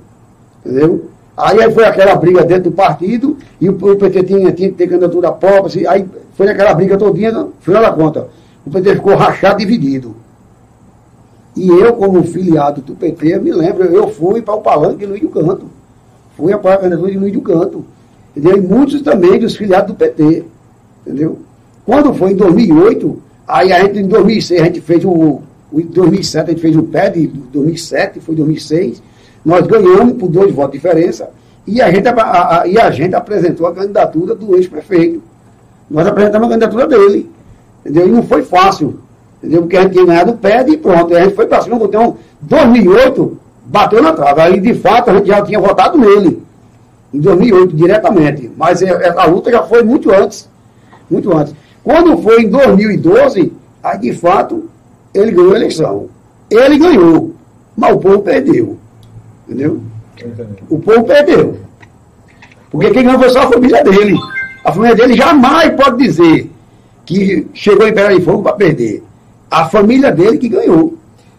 Entendeu? Aí, foi aquela briga dentro do partido e o, o PT tinha, tinha que ter candidatura própria. Assim, aí foi aquela briga todinha, no final da conta. O PT ficou rachado, dividido. E eu, como filiado do PT, eu me lembro, eu fui para o palanque de Luiz do Canto. Fui apoiar a candidatura de Luiz do Canto. Entendeu? E muitos também dos filiados do PT. Entendeu? Quando foi em 2008, aí a gente, em 2006, a gente fez o. Em 2007, a gente fez o PED, 2007, foi 2006. Nós ganhamos por dois votos de diferença. E a gente, a, a, e a gente apresentou a candidatura do ex-prefeito. Nós apresentamos a candidatura dele. Entendeu? E não foi fácil. Entendeu? Porque a gente tinha ganhado o PED e pronto. E a gente foi para cima. Então, 2008, bateu na trave. Aí, de fato, a gente já tinha votado nele. Em 2008, diretamente. Mas é, a luta já foi muito antes. Muito antes. Quando foi em 2012, aí, de fato, ele ganhou a eleição. Ele ganhou, mas o povo perdeu. Entendeu? O povo perdeu. Porque quem ganhou foi só a família dele. A família dele jamais pode dizer que chegou em Pedra de Fogo para perder. A família dele que ganhou.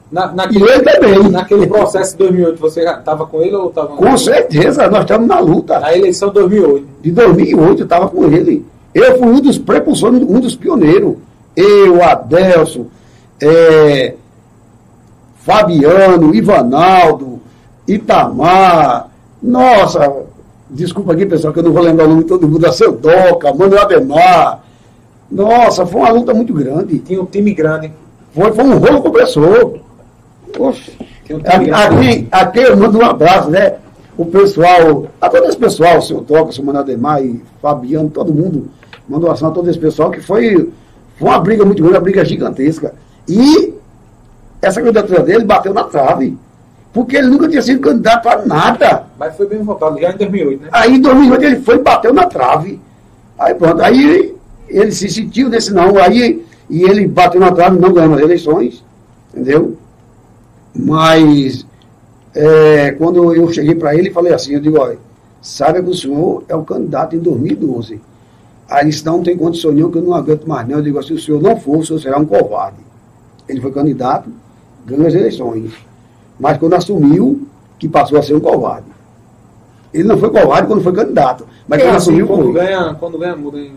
Na, E naquele, ele também. naquele processo de 2008, você estava com ele ou estava Com certeza, nós estamos na luta. Na eleição de 2008. De 2008 eu estava com ele. Eu fui um dos prepulsores, um dos pioneiros. Eu, Adelson, é, Fabiano, Ivanaldo, Itamar, nossa, desculpa aqui pessoal que eu não vou lembrar o nome de todo mundo, a seu Doca, Manuel Ademar. Nossa, foi uma luta muito grande. Tinha um time grande. Foi, foi um rolo compressor. Poxa. Um. Aqui, aqui eu mando um abraço, né? O pessoal, a todo esse pessoal, o seu Toca, o seu Manuel Ademar e Fabiano, todo mundo, mandou ação a todo esse pessoal, que foi, foi uma briga muito grande, uma briga gigantesca. E essa candidatura dele bateu na trave. Porque ele nunca tinha sido candidato a nada. Mas foi bem votado já em 2008, né? Aí em 2008 ele foi e bateu na trave. Aí pronto, aí ele se sentiu nesse não, aí e ele bateu na trave, não ganhou as eleições, entendeu? Mas é, quando eu cheguei para ele e falei assim, eu digo, olha, saiba que o senhor é o candidato em 2012. Aí ele disse, não, não tem condição nenhuma, que eu não aguento mais não. Eu digo, se o senhor não for, o senhor será um covarde. Ele foi candidato, ganhou as eleições. Mas quando assumiu, que passou a ser um covarde. Ele não foi covarde quando foi candidato. Mas é quando assim, assumiu, quando foi. ganha, quando ganha, muda em.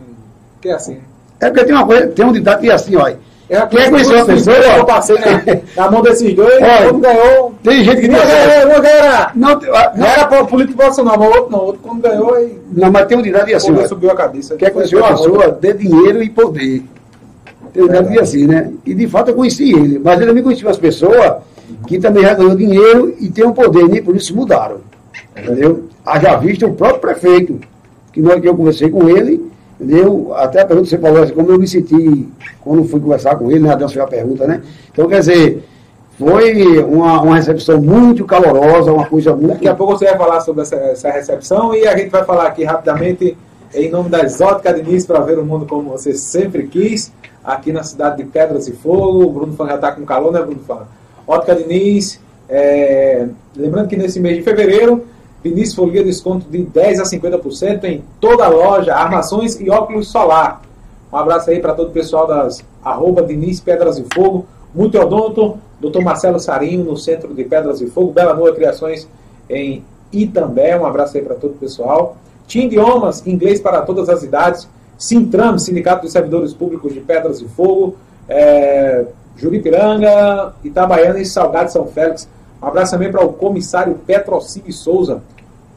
Que é assim. É porque tem uma coisa, tem um ditado que é assim, olha. É Quer conhecer uma pessoa? Eu passei na, na mão desses dois, Olha, quando ganhou. Tem gente que assim, ganhou, uma ganhou. não, tem- ah, Não era para político profissional, mas o outro não. O outro quando ganhou, aí não, mas tem um ditado que é assim, olha, subiu a cabeça. quer conhecer uma pessoa, dê dinheiro e poder. Ditado que é assim, né? E de fato eu conheci ele, mas ele também conhecia umas pessoas que também já ganhou dinheiro e tem um poder, nem por isso mudaram. Entendeu? Haja visto o próprio prefeito, que na hora que eu conversei com ele, entendeu? Até a pergunta que você falou assim, como eu me senti quando fui conversar com ele, né? Adeus fez a pergunta, né? Então, quer dizer, foi uma, uma recepção muito calorosa, uma coisa muito. Daqui a pouco você vai falar sobre essa, essa recepção e a gente vai falar aqui rapidamente em nome da Exótica Diniz, para ver o mundo como você sempre quis, aqui na cidade de Pedras e Fogo. O Bruno Fã já está com calor, né, Bruno Fã? Ótica Diniz, é... lembrando que nesse mês de fevereiro, Diniz folia desconto de 10% a 50% em toda a loja, armações e óculos solar. Um abraço aí para todo o pessoal das arroba Diniz Pedras e Fogo, Multiodonto, Dr. Marcelo Sarinho, no centro de Pedras e Fogo, Bela Noa Criações em Itambé. Um abraço aí para todo o pessoal. Tinha idiomas, inglês para todas as idades. Sintram, Sindicato dos Servidores Públicos de Pedras e Fogo. É, Juripiranga, Itabaiana e Salgado São Félix. Um abraço também para o comissário Petrocini Souza.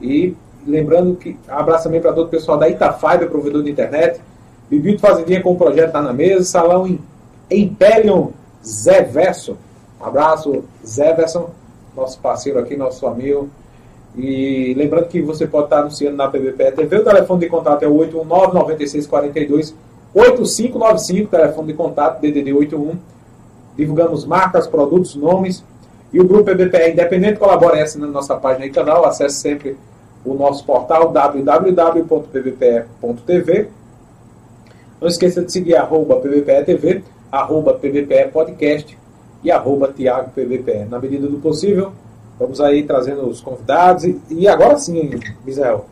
E lembrando que um abraço também para todo o pessoal da Itafiber, provedor de internet. Bibito Fazendinha com o projeto está na mesa. Salão Imperium Zé Verso. Um abraço, Zé Verso, nosso parceiro aqui, nosso amigo. E lembrando que você pode estar anunciando na PBPE TV. O telefone de contato é o 819 9642 8595, telefone de contato DDD 81. Divulgamos marcas, produtos, nomes. E o grupo PBPE Independente colabora na nossa página e canal. Acesse sempre o nosso portal www.pbpe.tv. Não esqueça de seguir arroba PBPE TV, arroba PBPE Podcast e arroba Tiago PBPE. Na medida do possível, Vamos aí trazendo os convidados. E, e agora sim, Misael,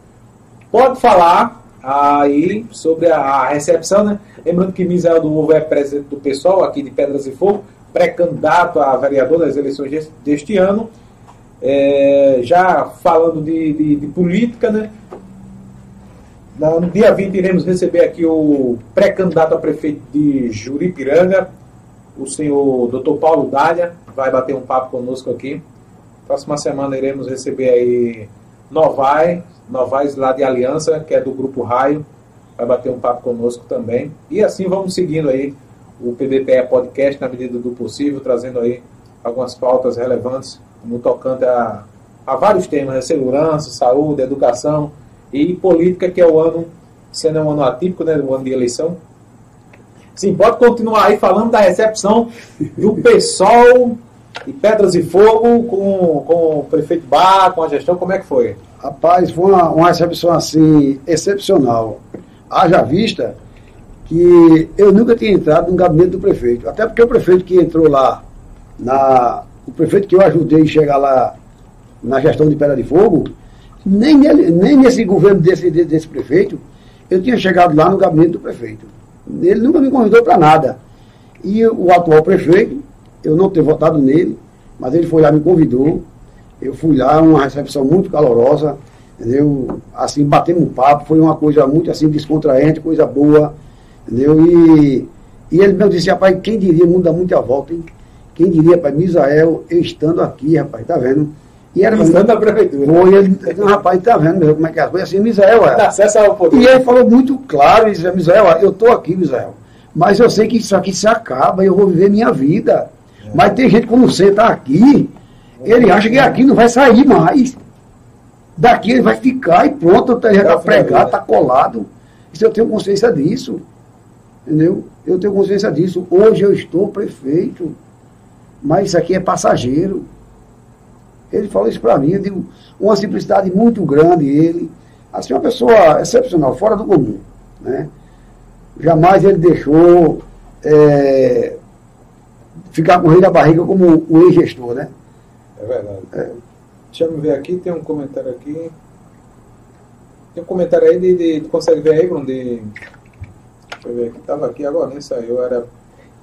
pode falar aí sobre a, a, recepção, né? Lembrando que Misael do Ovo é presidente do pessoal aqui de Pedras e Fogo, pré-candidato a vereador nas eleições deste, ano. É, já falando de, de, de política, né? No dia 20 iremos receber aqui o pré-candidato a prefeito de Juripiranga, o senhor Dr. Paulo Dália, vai bater um papo conosco aqui. Próxima semana iremos receber aí Novai, Novais lá de Aliança, que é do Grupo Raio, vai bater um papo conosco também. E assim vamos seguindo aí o PBPE Podcast na medida do possível, trazendo aí algumas pautas relevantes no tocante a, a vários temas, né? segurança, saúde, educação e política, que é o ano, sendo um ano atípico, né, o ano de eleição. Sim, pode continuar aí falando da recepção do PSOL e Pedras e Fogo com, com o prefeito Bar, com a gestão, como é que foi? Rapaz, foi uma, uma recepção assim, excepcional. Haja vista que eu nunca tinha entrado no gabinete do prefeito. Até porque o prefeito que entrou lá, na, o prefeito que eu ajudei a chegar lá na gestão de Pedra de Fogo, nem, nele, nem nesse governo desse, desse prefeito, eu tinha chegado lá no gabinete do prefeito. Ele nunca me convidou para nada. E o atual prefeito, eu não ter votado nele, mas ele foi lá, me convidou. Eu fui lá, uma recepção muito calorosa, entendeu? Assim, batemos um papo, foi uma coisa muito assim, descontraente, coisa boa, entendeu? E, e ele me disse, rapaz, quem diria, muda muito a volta, hein? Quem diria, rapaz, Misael, eu estando aqui, rapaz, tá vendo? E era estando na prefeitura. Foi, ele, rapaz, tá vendo como é que é as coisas assim, Misael, é. acesso ao poder. E ele falou muito claro, ele disse, Misael, eu tô aqui, Misael, mas eu sei que isso aqui se acaba, eu vou viver minha vida. Mas tem gente, quando você está aqui, ele acha que aqui não vai sair mais. Daqui ele vai ficar e pronto, já está pregado, está colado. Isso eu tenho consciência disso. Entendeu? Eu tenho consciência disso. Hoje eu estou prefeito, mas isso aqui é passageiro. Ele falou isso para mim, eu digo, uma simplicidade muito grande ele. Assim, uma pessoa excepcional, fora do comum. Né? Jamais ele deixou é, ficar com o rei da barriga como o ex-gestor, né? É verdade. É. Deixa eu ver aqui, tem um comentário aqui. Tem um comentário aí de. de tu consegue ver aí, Bruno? De, deixa eu ver aqui, tava aqui agora, nem saiu, era.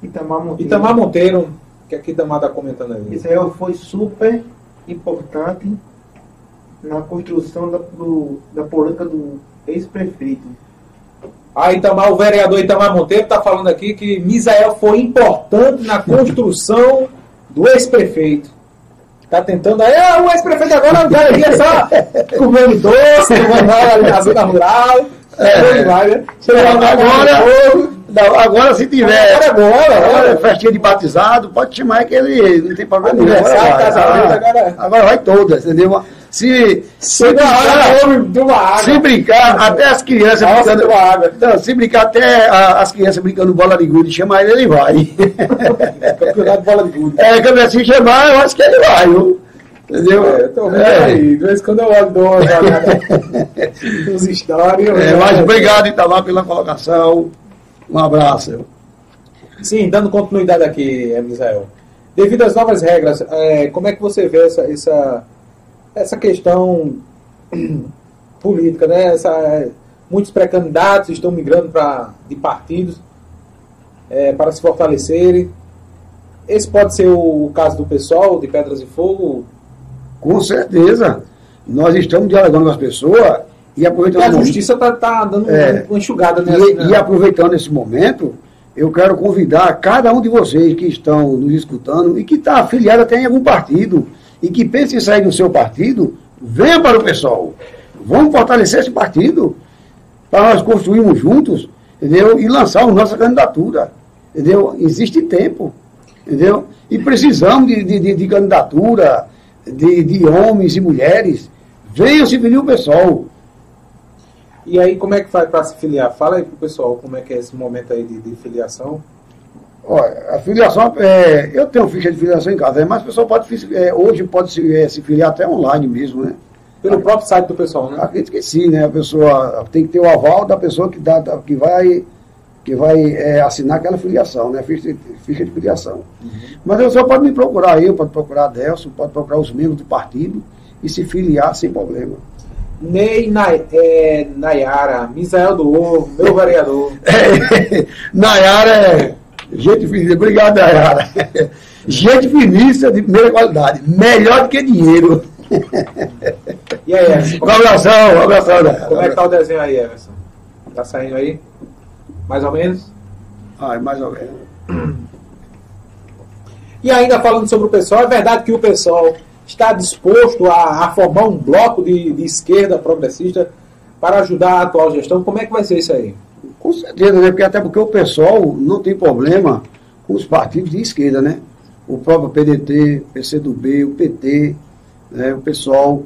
Itamar Monteiro. Itamar Monteiro, que aqui Itamar tá comentando aí. Israel foi super importante na construção da, do, da política do ex-prefeito. Ah, Itamar, o vereador Itamar Monteiro está falando aqui que Misael foi importante na construção do ex-prefeito. Está tentando aí, ah, o ex-prefeito agora não vai ali só comendo doce, comendo ali na zona rural. É, vai, né? agora, não, agora se tiver agora, agora, agora, festinha de batizado, pode chamar que ele não tem problema nenhum. Agora, agora, agora vai todas, entendeu? Se, se, brincar, se brincar, até as crianças Nossa, brincando. Não, se brincar até a, as crianças brincando bola de gude, chamar ele, ele vai. campeonato bola de gude. É, campeonato se chamar, eu acho que ele vai, viu? Entendeu? É, eu tô vendo É. aí. De vez em quando eu olho dou uma olhada nos stories. É, mas obrigado, Itamar, pela colocação. Um abraço. Sim, dando continuidade aqui, Misael. Devido às novas regras, é, como é que você vê essa, essa, essa questão política, né? Essa, muitos pré-candidatos estão migrando pra, de partidos é, para se fortalecerem. Esse pode ser o, caso do pessoal de Pedras e Fogo. Com certeza. Nós estamos dialogando com as pessoas e aproveitando E a justiça está tá dando É. uma enxugada né, E, e aproveitando esse momento, eu quero convidar cada um de vocês que estão nos escutando e que está afiliado até em algum partido e que pensa em sair do seu partido, venha para o pessoal. Vamos fortalecer esse partido para nós construirmos juntos, entendeu? E lançarmos nossa candidatura, entendeu? Existe tempo, entendeu? E precisamos de, de, de- candidatura de, de homens e mulheres. Venham se unir o pessoal. E aí, como é que faz para se filiar? Fala aí pro pessoal como é que é esse momento aí de, de filiação. Olha, a filiação, é, eu tenho ficha de filiação em casa, né, mas a pessoa pode, é, hoje pode se, é, se filiar até online mesmo, né? Pelo próprio site do pessoal, né? Acredito que sim, né? A pessoa tem que ter o aval da pessoa que, dá, que vai, que vai é, assinar aquela filiação, né? Ficha, de- ficha de filiação. Mas a pessoa pode me procurar eu, pode procurar a Delson, pode procurar os membros do partido e se filiar sem problema. Ney Nay- é, Nayara, Misael do Ovo, meu vereador. Nayara é gente finíssima. Obrigado, Nayara. Gente finíssima de primeira qualidade. Melhor do que dinheiro. E aí, Everson? Um abração, um abração, como é que tá o desenho aí, Everson? Tá saindo aí? Mais ou menos? Ai, mais ou menos. E ainda falando sobre o pessoal, é verdade que o pessoal está disposto a, a formar um bloco de, de esquerda progressista para ajudar a atual gestão. Como é que vai ser isso aí? Com certeza, né? Porque até porque o pessoal não tem problema com os partidos de esquerda, né? O próprio PDT, PCdoB, o PT, né? o pessoal.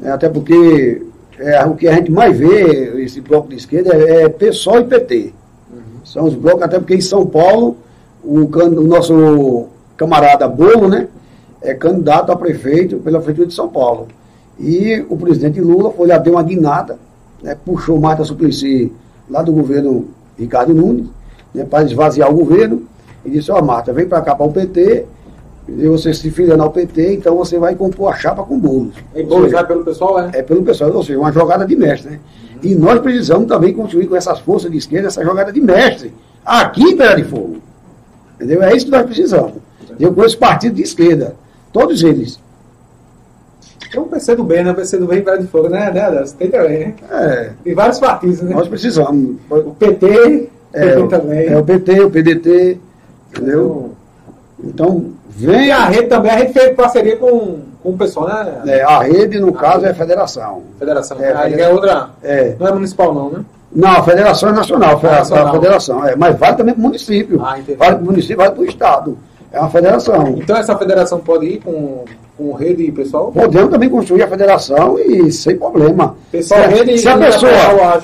né? Até porque é, o que a gente mais vê, esse bloco de esquerda, é, é PSOL e PT. São os blocos, até porque em São Paulo, o, o nosso camarada Bolo, né? É candidato a prefeito pela Prefeitura de São Paulo. E o presidente Lula foi lá, deu uma guinada, né, puxou Marta Suplicy lá do governo Ricardo Nunes, né, para esvaziar o governo, e disse, ó Marta, vem para cá para o PT, e você se filiando ao PT, então você vai compor a chapa com bolos. E Boulos seja, vai pelo pessoal, é? é pelo pessoal, ou seja, uma jogada de mestre, né? E nós precisamos também construir com essas forças de esquerda essa jogada de mestre, aqui em Pedra de Fogo. Entendeu? É isso que nós precisamos. Eu conheço partidos de esquerda, todos eles. Tem o PC do bem, né? O PC do bem vai de fogo, né? né Adelson? Tem também, né? É, Tem vários partidos, né? nós precisamos. O PT, É, tem o- também. é o PT, o PDT, entendeu? Então, E venha. a rede também, a gente fez parceria com, com o pessoal, né? É, a rede, no caso, é a federação. Federação. É, Aí é outra. É. Não é municipal, não, né? Não, a federação é nacional, a nacional. a federação, é, mas vale também para o município. Ah, vale para o município, vale para o estado. É uma federação. Então essa federação pode ir com, com rede pessoal? Podemos também construir a federação e sem problema. Pessoal, se, a- rede se a pessoa,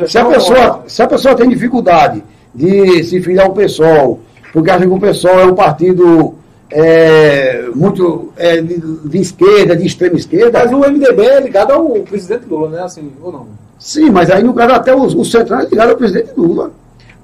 se a pessoa, se a pessoa tem dificuldade de se filiar ao PSOL, porque acha que o PSOL é um partido é, muito é, de, de esquerda, de extrema esquerda, Mas o MDB é ligado ao presidente Lula, né? Assim, ou não? sim, mas aí no caso até o, o Centrão é ligado ao presidente Lula.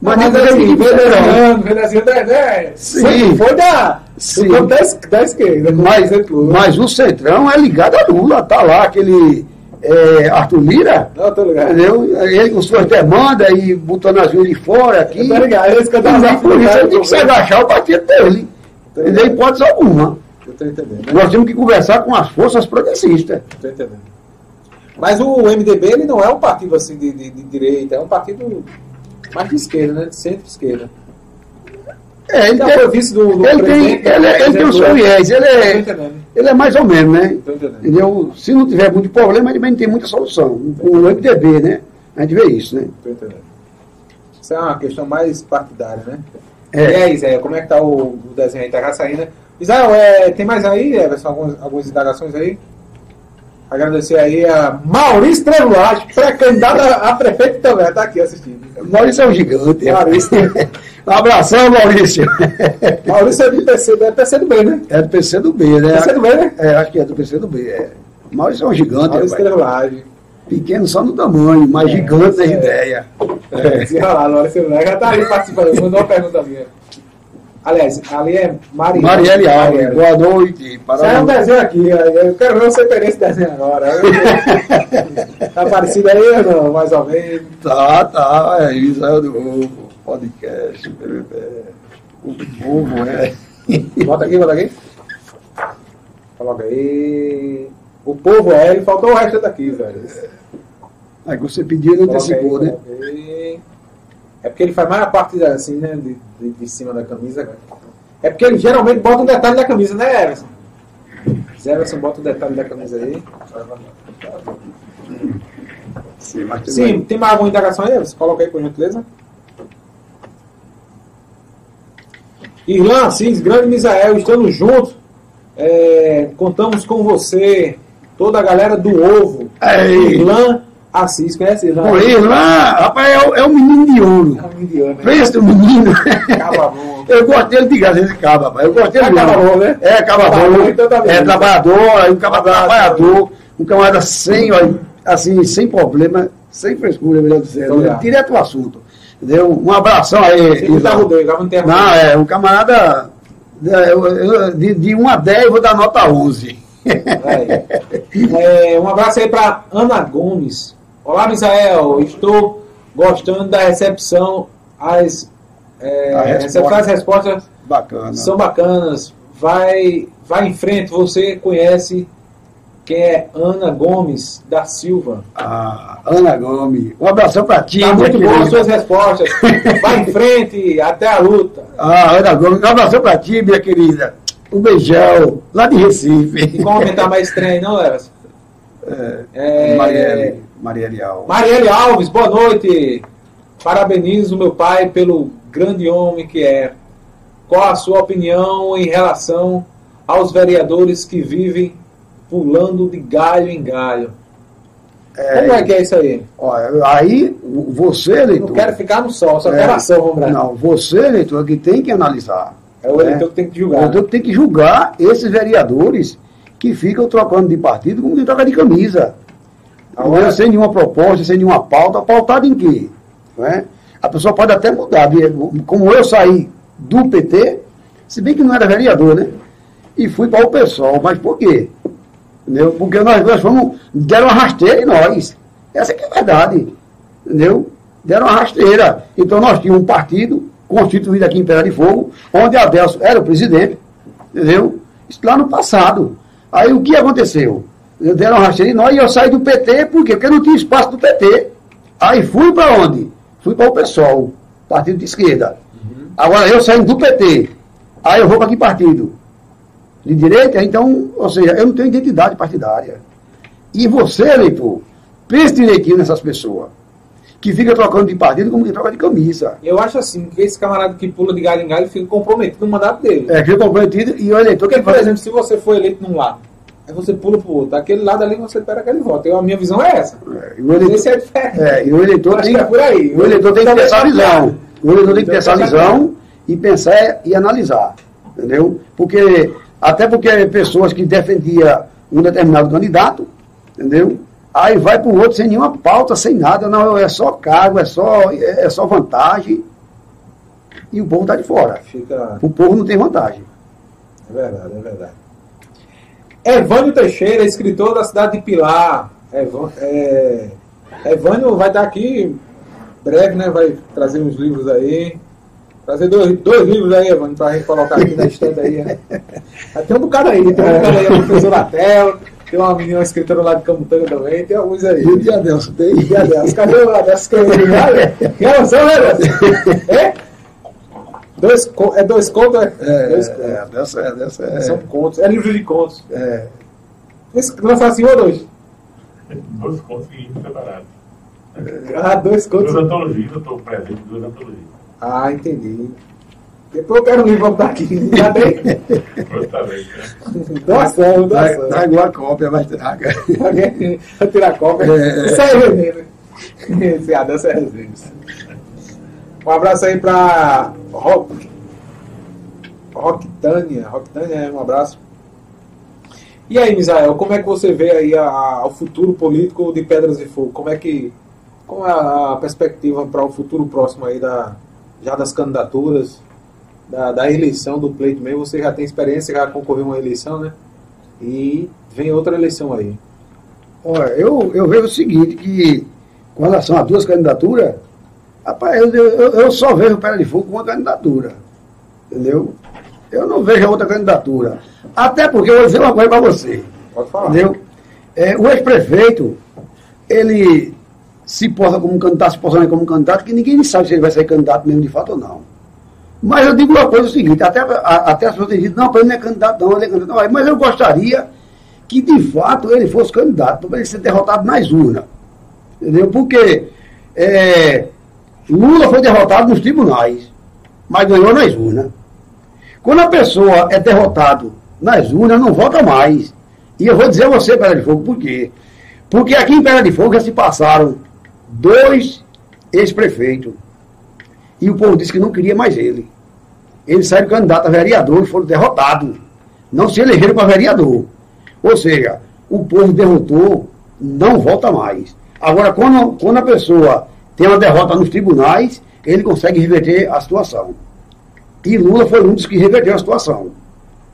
Mas, Mas, nem assim, Centrão. veneziano, veneziano, né? Sim. Foi da, Sim. da, da esquerda, Mas, mas o Centrão é ligado a Lula, tá lá aquele é, Arthur Lira, Não, tô ligado. entendeu? Ele com suas demandas e botando as de fora aqui. Eu tô ligado, esse que eu tava Então, por isso ele tem que se eu agachar o partido dele. Nem hipótese alguma. tô entendendo, né? Nós temos que conversar com as forças progressistas. Tô entendendo. Mas o MDB ele não é um partido assim de, de, de direita, é um partido mais de esquerda, né? De centro-esquerda. É, ele Já tem, foi vice do, do ele tem, ele, ele tem o seu viés, ele é, ele é mais ou menos, né? tô entendendo. Entendeu? Se não tiver muito problema, ele também não tem muita solução. Com o MDB, né? A gente vê isso, né? Entendendo. Isso é uma questão mais partidária, né? É. E aí, Zé, como é que tá o, o desenho aí? Tá saindo? Israel, é, tem mais aí, Everson, algumas, algumas indagações aí? Agradecer aí a Maurício Trevulage, pré-candidato a prefeito também, tá aqui assistindo. Maurício é um gigante. Maurício. um abração, Maurício. Maurício é do PC, é PC do B, né? É do PC do B, né? PC do B, né? É, acho que é do PC do B. É. Maurício é um gigante, Maurício. Trevulage. Pequeno só no tamanho, mas gigante nas é. ideias. É, desenrolar, Maurício Trevulage. Já tá ali participando, mandou uma pergunta minha. Aliás, ali é Marielle. Marielle Alves, boa noite. Sai um Parabéns. desenho aqui, eu quero ver você pegar esse desenho agora. tá parecido aí ou não? Mais ou menos. Tá, tá, é isso, é do novo podcast. é, O povo, é. Bota aqui, bota aqui. Coloca aí. O povo é, ele faltou o resto daqui, velho. Aí que você pediu, Coloca aí, antecipou, né? aí. É porque ele faz mais a parte assim, né? De, de, de cima da camisa. É porque ele geralmente bota um detalhe da camisa, né, Everson? Zé Everson bota um detalhe da camisa aí. Sim, mas tem Sim, tem mais alguma indagação aí, Everson? Coloca aí, por gentileza. Irlan Assis, grande Misael, estamos juntos. É, contamos com você, toda a galera do Ovo. Ei. Irlan Assis, conhece Irlan? Pô, ele lá, rapaz, é, o- é o menino de ouro. É um indiano, né? Pensa o menino. Eu gosto dele de graça, esse caba, rapaz. Eu gosto dele É mesmo. caba bom, né? É, caba Caba bom. bom, então tá. É trabalhador, é um trabalhador, um camarada sem, ó, assim, sem problema, sem frescura, melhor dizendo. Então, né? Direto ao assunto. Entendeu? Um abração aí. Não tem Não, é um camarada. é, De, de 1 a 10, eu vou dar nota 11. É, um abraço aí para Ana Gomes. Olá, Misael. Estou gostando da recepção. As, é, A resposta. as respostas Bacana. são bacanas. Vai, vai em frente. Você conhece quem é Ana Gomes da Silva. Ah, Ana Gomes. Um abração pra ti, Tá muito bom as suas respostas. Vai em frente até a luta. Ah, Ana Gomes. Um abração pra ti, minha querida. Um beijão, lá de E Recife. como aumentar mais trem, não, Leras? É, Marielle, Marielle Alves. Marielle Alves, boa noite. Parabenizo meu pai pelo grande homem que é. Qual a sua opinião em relação aos vereadores que vivem pulando de galho em galho? Como é que é isso aí? Olha, aí, o- você, Não eleitor. quero ficar no sol, só É, quero ação, vamos lá. Não, você, eleitor, que tem que analisar. É o eleitor que tem que O julgar. eleitor tem que julgar esses vereadores que ficam trocando de partido como quem troca de camisa. Agora- sem nenhuma proposta, sem nenhuma pauta, pautado em quê? É? A pessoa pode até mudar. Como eu saí do PT, se bem que não era vereador, né? E fui para o PSOL. Mas por quê? Entendeu? Porque nós, nós fomos, deram uma rasteira em nós. Essa que é a verdade. Entendeu? Deram uma rasteira. Então nós tínhamos um partido constituído aqui em Pedra de Fogo, onde Adelso era o presidente. Entendeu? Isso lá no passado. Aí o que aconteceu? Deram rasteira em nós e eu saí do PT, por quê? Porque não tinha espaço do PT. Aí fui para onde? Fui para o PSOL, partido de esquerda. Agora eu saindo do PT, aí eu vou para que partido? De direita? Então, ou seja, eu não tenho identidade partidária. E você, eleitor, pense direitinho nessas pessoas. Que fica trocando de partido como que troca de camisa. Eu acho assim, que esse camarada que pula de galho em galho fica comprometido no mandato dele. É, fica comprometido e o eleitor Porque, que por exemplo, se você for eleito num lado, aí você pula pro outro, aquele lado ali você espera aquele voto. Eu, a minha visão é essa. É, e o eleitor, é diferente. é, e o eleitor tem, que é por aí. o eleitor tem que ter essa visão. O eleitor tem que essa Então, visão e pensar e analisar. Entendeu? Porque, até porque pessoas que defendiam um determinado candidato, entendeu? Aí vai para o outro sem nenhuma pauta, sem nada, não, é só cargo, é só, é só vantagem. E o povo está de fora. Fica. O povo não tem vantagem. É verdade, é verdade. Evânio Teixeira, escritor da cidade de Pilar. É, Evânio vai estar aqui breve, né? Vai trazer uns livros aí. Trazer dois, dois livros aí, Evânio, pra gente colocar aqui na estante aí. Né? Tem um bocado aí, tem um bocado aí, a professora Tela, tem uma menina escritora lá de Camutanga também, tem alguns aí. E o dia Adelson tem? Adelson, cadê o Adelson que eu Que relação, né, Adelson? É? Dois, é dois contos, é? É, dois é, Adelson é, Adelson é, São contos, é livro de contos. é, Esse lançar assim ou dois? Dois contos que separados. Ah, dois contos. Duas antologias, eu estou presente em duas antologias. Ah, entendi. Depois eu quero um livro botar aqui. Já tem? Gostaria, né? Doação, Traga doação. traga uma cópia, mas traga. Alguém vai tirar cópia. É. Isso aí, menino. Esse Adança é resenha. Um abraço aí pra Rock. Rocktânia. Rocktânia, um abraço. E aí, Misael, como é que você vê aí a- o futuro político de Pedras e Fogo? Como é que. Qual é a perspectiva para o futuro próximo aí da, já das candidaturas, da, da eleição do pleito mesmo? Você já tem experiência, já concorreu a uma eleição, né? E vem outra eleição aí. Olha, eu, eu vejo o seguinte, que com relação a duas candidaturas, rapaz, eu, eu, eu só vejo o Fogo com uma candidatura. Entendeu? Eu não vejo outra candidatura. Até porque eu vou dizer uma coisa para você. Pode falar. Entendeu? É, o ex-prefeito, ele se porta como um candidato, se posiciona como um candidato, que ninguém sabe se ele vai ser candidato mesmo de fato ou não. Mas eu digo uma coisa o seguinte, até, a- até as pessoas têm dito, não, ele não é candidato não, ele é candidato não. Mas eu gostaria que de fato ele fosse candidato, para ele ser derrotado nas urnas. Entendeu? Porque é, Lula foi derrotado nos tribunais, mas ganhou nas urnas. Quando a pessoa é derrotado nas urnas, não vota mais. E eu vou dizer a você, Pedra de Fogo, por quê? Porque aqui em Pedra de Fogo já se passaram dois ex-prefeitos. E o povo disse que não queria mais ele. Eles saíram candidato a vereador e foram derrotados. Não se elegeram para vereador. Ou seja, o povo derrotou, não volta mais. Agora, quando, quando a pessoa tem uma derrota nos tribunais, ele consegue reverter a situação. E Lula foi um dos que reverteu a situação.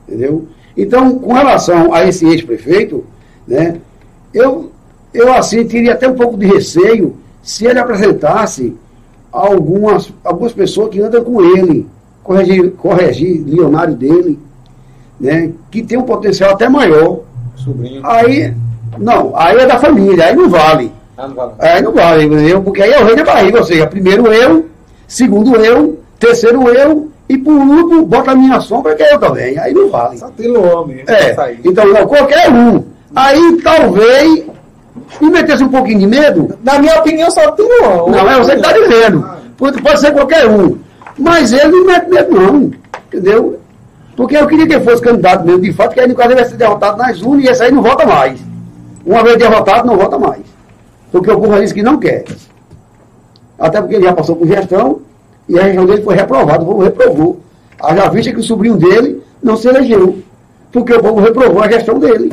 Entendeu? Então, com relação a esse ex-prefeito, né, eu, eu assim teria até um pouco de receio se ele apresentasse algumas, algumas pessoas que andam com ele, corrigir, corrigir Leonardo dele, né, que tem um potencial até maior. Sobrinho. Aí, não, aí é da família, aí não vale. Ah, não vale. Aí não vale, entendeu? Porque aí é o rei da barriga, ou seja, primeiro eu, segundo eu, terceiro eu, e por último, bota a minha sombra que é eu também. Aí não vale. Só tem mesmo. pra É, então não, qualquer um. Aí talvez me metesse um pouquinho de medo. Na minha opinião, só tem Luan. Não, é você que está dizendo. Pode, pode ser qualquer um. Mas ele não mete medo, não. Entendeu? Porque eu queria que ele fosse candidato mesmo, de fato, que aí no caso ele vai ser derrotado nas urnas e esse aí não vota mais. Uma vez derrotado, não vota mais. Porque o povo disse que não quer. Até porque ele já passou por gestão e a gestão dele foi reprovada, o povo reprovou. Haja vista que o sobrinho dele não se elegeu. Porque o povo reprovou a gestão dele.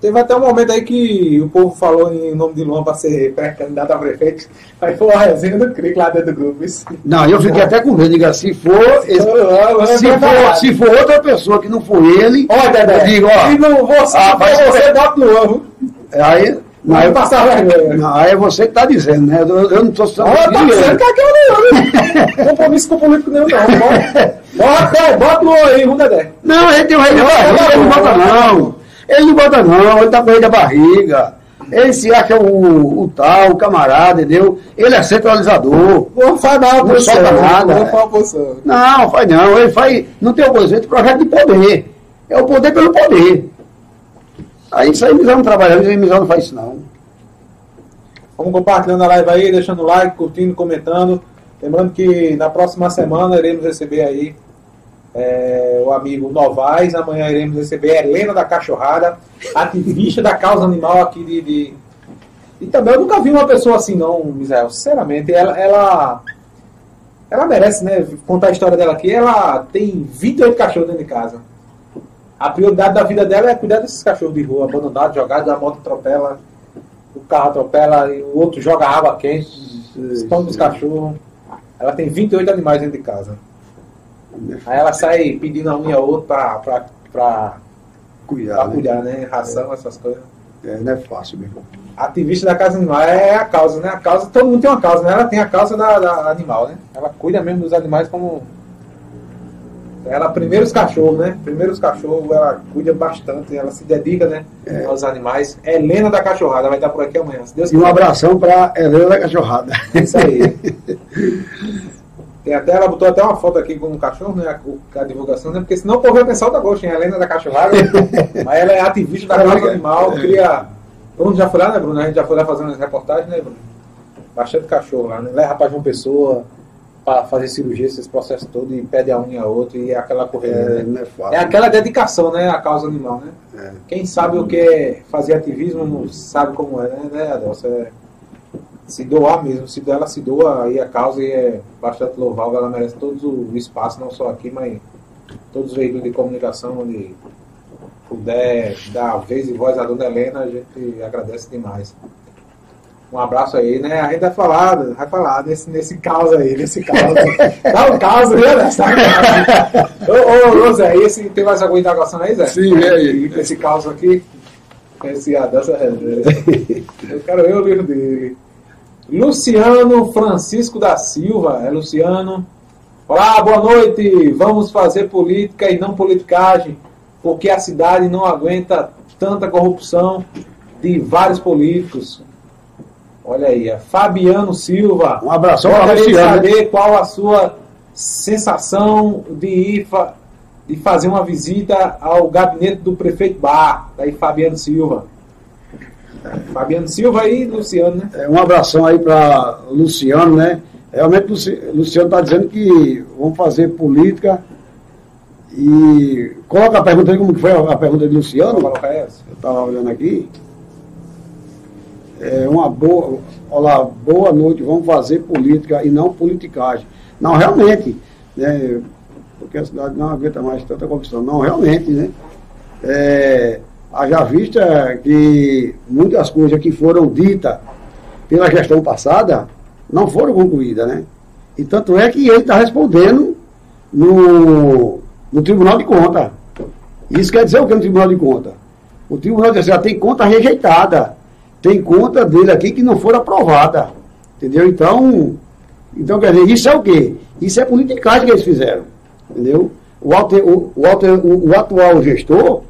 Teve até um momento aí que o povo falou em nome de Luan para ser pré-candidato a prefeito. Aí foi uma resenha do CRIC lá dentro do grupo. Isso. Não, eu fiquei até com medo, diga, se for, esse- é se, for, se for outra pessoa que não for ele, Ó, Dedé, eu digo, ó, se não você, Ah, for ser- você, bota Luan. viu? aí, não, Vai eu, passar vergonha. não, é você que está dizendo, né? Eu, eu não estou Ó, tá dizendo que é o Luan. Compromisso com o político nenhum, não. Bota, bota, bota o aí, viu, Dedé? Não, ele tem o rei da barriga, ele não bota não. Ele não bota não, ele tá com o rei da barriga. Ele se acha o, o tal, o camarada, entendeu? Ele é centralizador. Não faz mal, Não solta nada, Não faz oposição. Não, faz não. Ele faz. Não tem oposição, tem projeto de poder. É o poder pelo poder. Aí isso aí Mizão não trabalha, isso aí Mizão não faz isso não. Vamos compartilhando a live aí, deixando like, curtindo, comentando. Lembrando que na próxima semana iremos receber aí é, o amigo Novaes. Amanhã iremos receber a Helena da Cachorrada, ativista da causa animal aqui de, de- E também eu nunca vi uma pessoa assim, não, Misael. Sinceramente, ela, ela, ela merece, né? Contar a história dela aqui. Ela tem 28 cachorros dentro de casa. A prioridade da vida dela é cuidar desses cachorros de rua, abandonados, jogados, a moto atropela, o carro atropela e o outro joga água quente, espanta os cachorros. Ela tem 28 animais dentro de casa. Aí ela sai pedindo a um e a outro pra, pra, pra, Cuidar, pra né? cuidar, né? Ração, essas coisas. É, não é fácil mesmo. Ativista da casa animal é a causa, né? A causa, todo mundo tem uma causa, né? Ela tem a causa da, da animal, né? Ela cuida mesmo dos animais como. Ela, primeiro os cachorros, né? Primeiro os cachorros, ela cuida bastante, ela se dedica, né? Aos animais. Helena da Cachorrada vai estar por aqui amanhã. Se Deus E um quiser. abração para Helena da Cachorrada. Isso aí. Tem até, ela botou até uma foto aqui com o cachorro, né? A, o- a divulgação, né? Porque senão o povo vai pensar outra coisa, hein? Helena da Cachorrada. Mas ela é ativista da causa animal, cria. Bruno já foi lá, né, Bruno? A gente já foi lá fazendo as reportagens, né, Bruno? Bastante cachorro lá, né? Leva pra João Pessoa, para fazer cirurgia, esses processos todos, e pede a unha a outro, e é aquela correria. É, né? é. É aquela dedicação, né, à causa animal, né? É. Quem sabe o que é fazer ativismo não sabe como é, né, né Adelson? É se doar mesmo, se ela se doa aí a causa e é bastante louvável, ela merece todo o espaço, não só aqui, mas todos os veículos de comunicação onde puder dar vez e voz à dona Helena, a gente agradece demais. Um abraço aí, né? A gente vai falar, vai falar nesse, nesse caos aí, nesse caos. Dá um caos, né? Ô, ô, ô, Zé, esse, tem mais alguma indagação aí, Zé? Sim, é aí. Esse caos aqui. Esse a dança. Eu quero ver o livro dele. Luciano Francisco da Silva. É Luciano. Olá, boa noite. Vamos fazer política e não politicagem, porque a cidade não aguenta tanta corrupção de vários políticos. Olha aí, é Fabiano Silva. Um abração para de Luciano. saber qual a sua sensação de ir fa- de fazer uma visita ao gabinete do prefeito Bar, daí Fabiano Silva. Fabiano Silva e Luciano, né? É, um abração aí para Luciano, né? Realmente Luci- Luciano está dizendo que vamos fazer política e coloca a pergunta aí, como que foi a, pergunta de Luciano? Eu estava olhando aqui. É uma boa. Olá, boa noite, vamos fazer política e não politicagem. Não, realmente, né? Porque a cidade não aguenta mais tanta corrupção. Não, realmente, né? É, haja vista que muitas coisas que foram ditas pela gestão passada não foram concluídas, né? E tanto é que ele está respondendo no, no Tribunal de Contas. Isso quer dizer o que no Tribunal de Contas? O Tribunal diz assim, ah, tem conta rejeitada. Tem conta dele aqui que não for aprovada. Entendeu? Então, então quer dizer, isso é o quê? Isso é politicagem que eles fizeram. Entendeu? O, alter, o, o, alter, o, o atual gestor,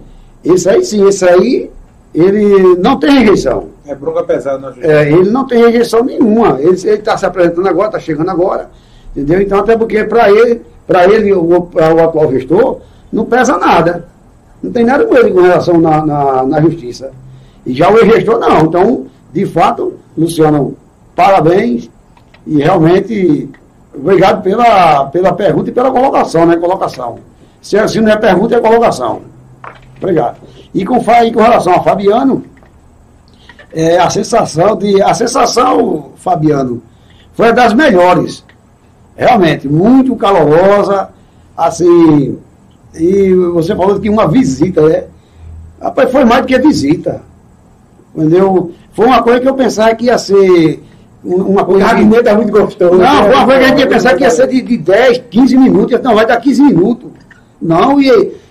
esse aí sim, esse aí, ele não tem rejeição. É bronca pesada na justiça. É, ele não tem rejeição nenhuma. Ele está se apresentando agora, está chegando agora. Entendeu? Então, até porque para ele, para ele, o, o atual gestor, não pesa nada. Não tem nada com ele com relação na, na, na justiça. E já o ex-gestor não. Então, de fato, Luciano, parabéns. E realmente, obrigado pela, pela pergunta e pela colocação, né? Colocação. Se assim não é pergunta, é colocação. Obrigado. E com, e com relação a Fabiano, é, a sensação de. A sensação, Fabiano, foi das melhores. Realmente, muito calorosa, assim. E você falou que uma visita, né? Rapaz, foi mais do que visita. Entendeu? Foi uma coisa que eu pensava que ia ser um- uma O coisa. que- gabinete é muito gostoso. não, foi uma coisa que a gente ia pensar que ia ser de, de 10, 15 minutos. Não, vai dar 15 minutos. Não, e,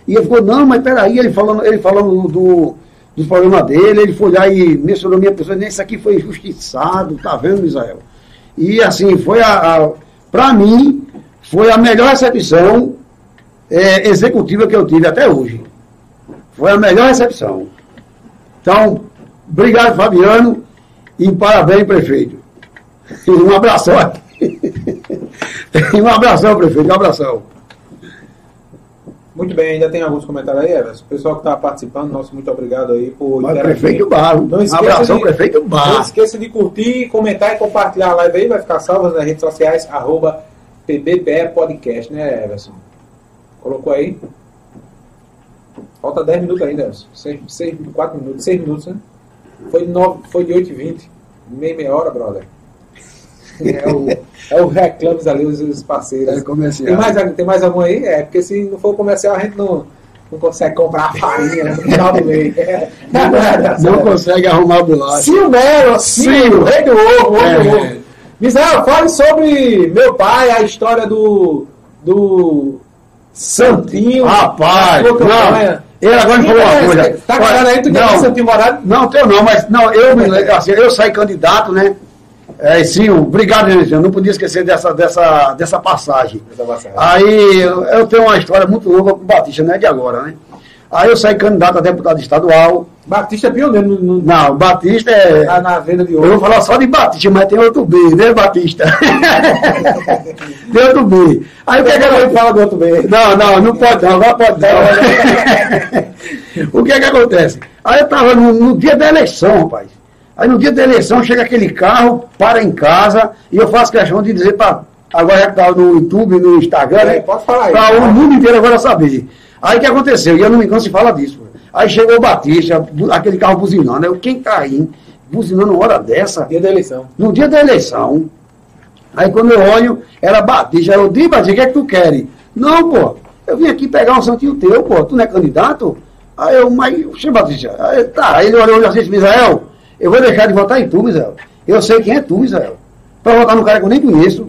e ele ficou, não, mas peraí, ele falando, ele falando do, dos problemas dele, ele foi lá e mencionou minha pessoa, nem isso aqui foi injustiçado, tá vendo, Israel? E assim, foi a, a para mim, foi a melhor recepção é, executiva que eu tive até hoje. Foi a melhor recepção. Então, obrigado, Fabiano, e parabéns, prefeito. E um abração aqui. um abração, prefeito, um abração. Muito bem, ainda tem alguns comentários aí, Everson. O pessoal que está participando, nosso muito obrigado aí por Mas interagir. prefeito Barro. Não esqueça abração, de- prefeito Não Barro. esqueça de curtir, comentar e compartilhar a live aí, vai ficar salva nas redes sociais, arroba PBPE Podcast, né, Everson? Colocou aí? Falta 10 minutos ainda, Everson. 6, 4 minutos, 6 minutos, né? Foi de, 9, foi de 8 e 20. Meia, meia hora, brother. É o, é o reclames ali, os, os parceiros. É comercial. Tem mais, tem mais algum aí? É, porque se não for comercial, a gente não, não consegue comprar a farinha no final do mês. Não consegue arrumar bolacha. Sil Melo, rei do ovo, rei do É. ovo. Misael, fale sobre meu pai, a história do, do Santinho. Rapaz, não. Ele agora me falou uma coisa. Tá cagado aí, tu Não. quer Santinho Morado? Não, teu não, mas não, eu, assim, eu saí candidato, né? É, sim, obrigado, gente. Eu não podia esquecer dessa, dessa, dessa passagem. Essa passagem. Aí eu eu tenho uma história muito longa com o Batista, não é de agora, né? Aí eu saí candidato a deputado estadual. Batista é pioneiro no, no, Não, Batista é. na, na venda de Eu vou ouro. falar só de Batista, mas tem outro B, né, Batista? tem outro B. Aí o que é que eu fala do outro bem. não, não, não pode não, agora pode não. o que é que acontece? Aí eu estava no, no dia da eleição, rapaz. Aí no dia da eleição chega aquele carro, para em casa, e eu faço questão de dizer para agora já que tá no YouTube, no Instagram, É, né? pode falar aí. Pra o mundo inteiro agora saber. Aí o que aconteceu? E eu não me canso de falar disso. Aí chegou o Batista, aquele carro buzinando. Eu, quem tá aí, buzinando uma hora dessa? Dia da eleição. no dia da eleição. Aí quando eu olho, era Batista. Eu digo, Batista, o que é que tu queres? Não, pô, eu vim aqui pegar um santinho teu, pô, tu não é candidato? Aí eu, mas, Xê Batista, aí, tá, aí ele olhou e disse, Misael, eu vou deixar de votar em tu, Misael. Eu sei quem é tu, Misael. Pra votar num cara que eu nem conheço.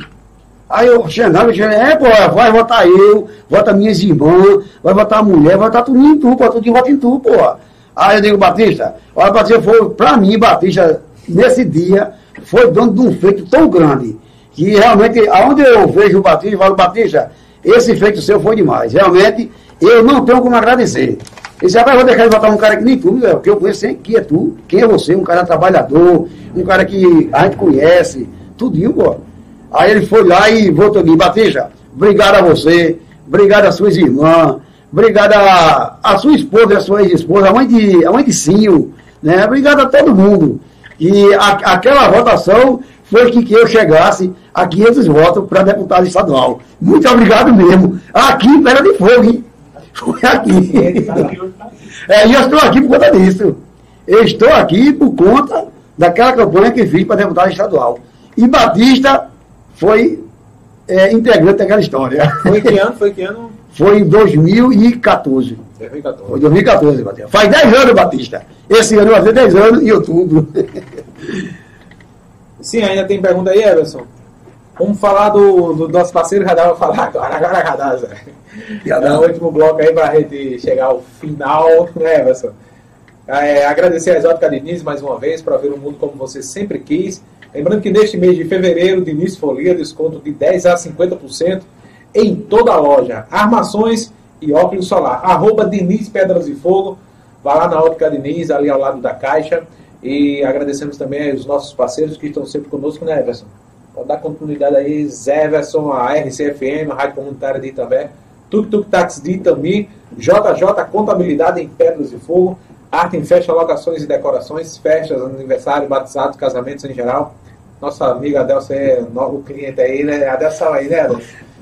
Aí eu chegava e disse, é, pô, vai votar eu, vota minhas irmãs, vai votar a mulher, vai votar tudo em tu, pô, tudo vota em tu, pô. Aí eu digo, Batista, olha, Batista, foi, pra mim, Batista, nesse dia, foi dono de um feito tão grande, que realmente, aonde eu vejo o Batista, eu falo, Batista, esse feito seu foi demais. Realmente, eu não tenho como agradecer. Esse rapaz, eu vou deixar de votar um cara que nem tu, que eu conheço, que é tu, quem é você, um cara trabalhador, um cara que a gente conhece, tudinho, pô. Aí ele foi lá e votou em mim, Batista, obrigado a você, obrigado às suas irmãs, obrigado a sua esposa e sua ex-esposa, a mãe de, a mãe de Cinho, né? Obrigado a todo mundo. E a- aquela votação foi que, que eu chegasse a 500 votos para deputado estadual. Muito obrigado mesmo. Aqui em Pedra de Fogo, hein? Foi aqui. É, e eu estou aqui por conta disso. Eu estou aqui por conta daquela campanha que fiz para deputado estadual. E Batista foi é, integrante daquela história. Foi que ano? Foi que ano? Foi em 2014. 2014. Foi 2014, Batista. Faz 10 anos, Batista. Esse ano vai fazer 10 anos em outubro. Sim, ainda tem pergunta aí, Everson? Vamos falar do, do nosso parceiro, já dá pra falar agora, agora dá, Zé. Já É dá. o último bloco aí pra gente chegar ao final, né, Everson? É, agradecer a Exótica Diniz mais uma vez para ver o mundo como você sempre quis. Lembrando que neste mês de fevereiro, Diniz Folia, desconto de 10 a 50% em toda a loja. Armações e óculos solar. Arroba Diniz Pedras e Fogo. Vá lá na Ótica Diniz, ali ao lado da caixa. E agradecemos também aos nossos parceiros que estão sempre conosco, né, Everson? Pode dar continuidade aí, Zé Everson, a RCFM, a Rádio Comunitária de Itambé, Tuk Tuk Táxi de Itami, JJ Contabilidade em Pedras e Fogo, Arte em Festa, Locações e Decorações, festas, aniversário, batizados, casamentos em geral. Nossa amiga Adelson é novo cliente aí, né? Adelson aí, né?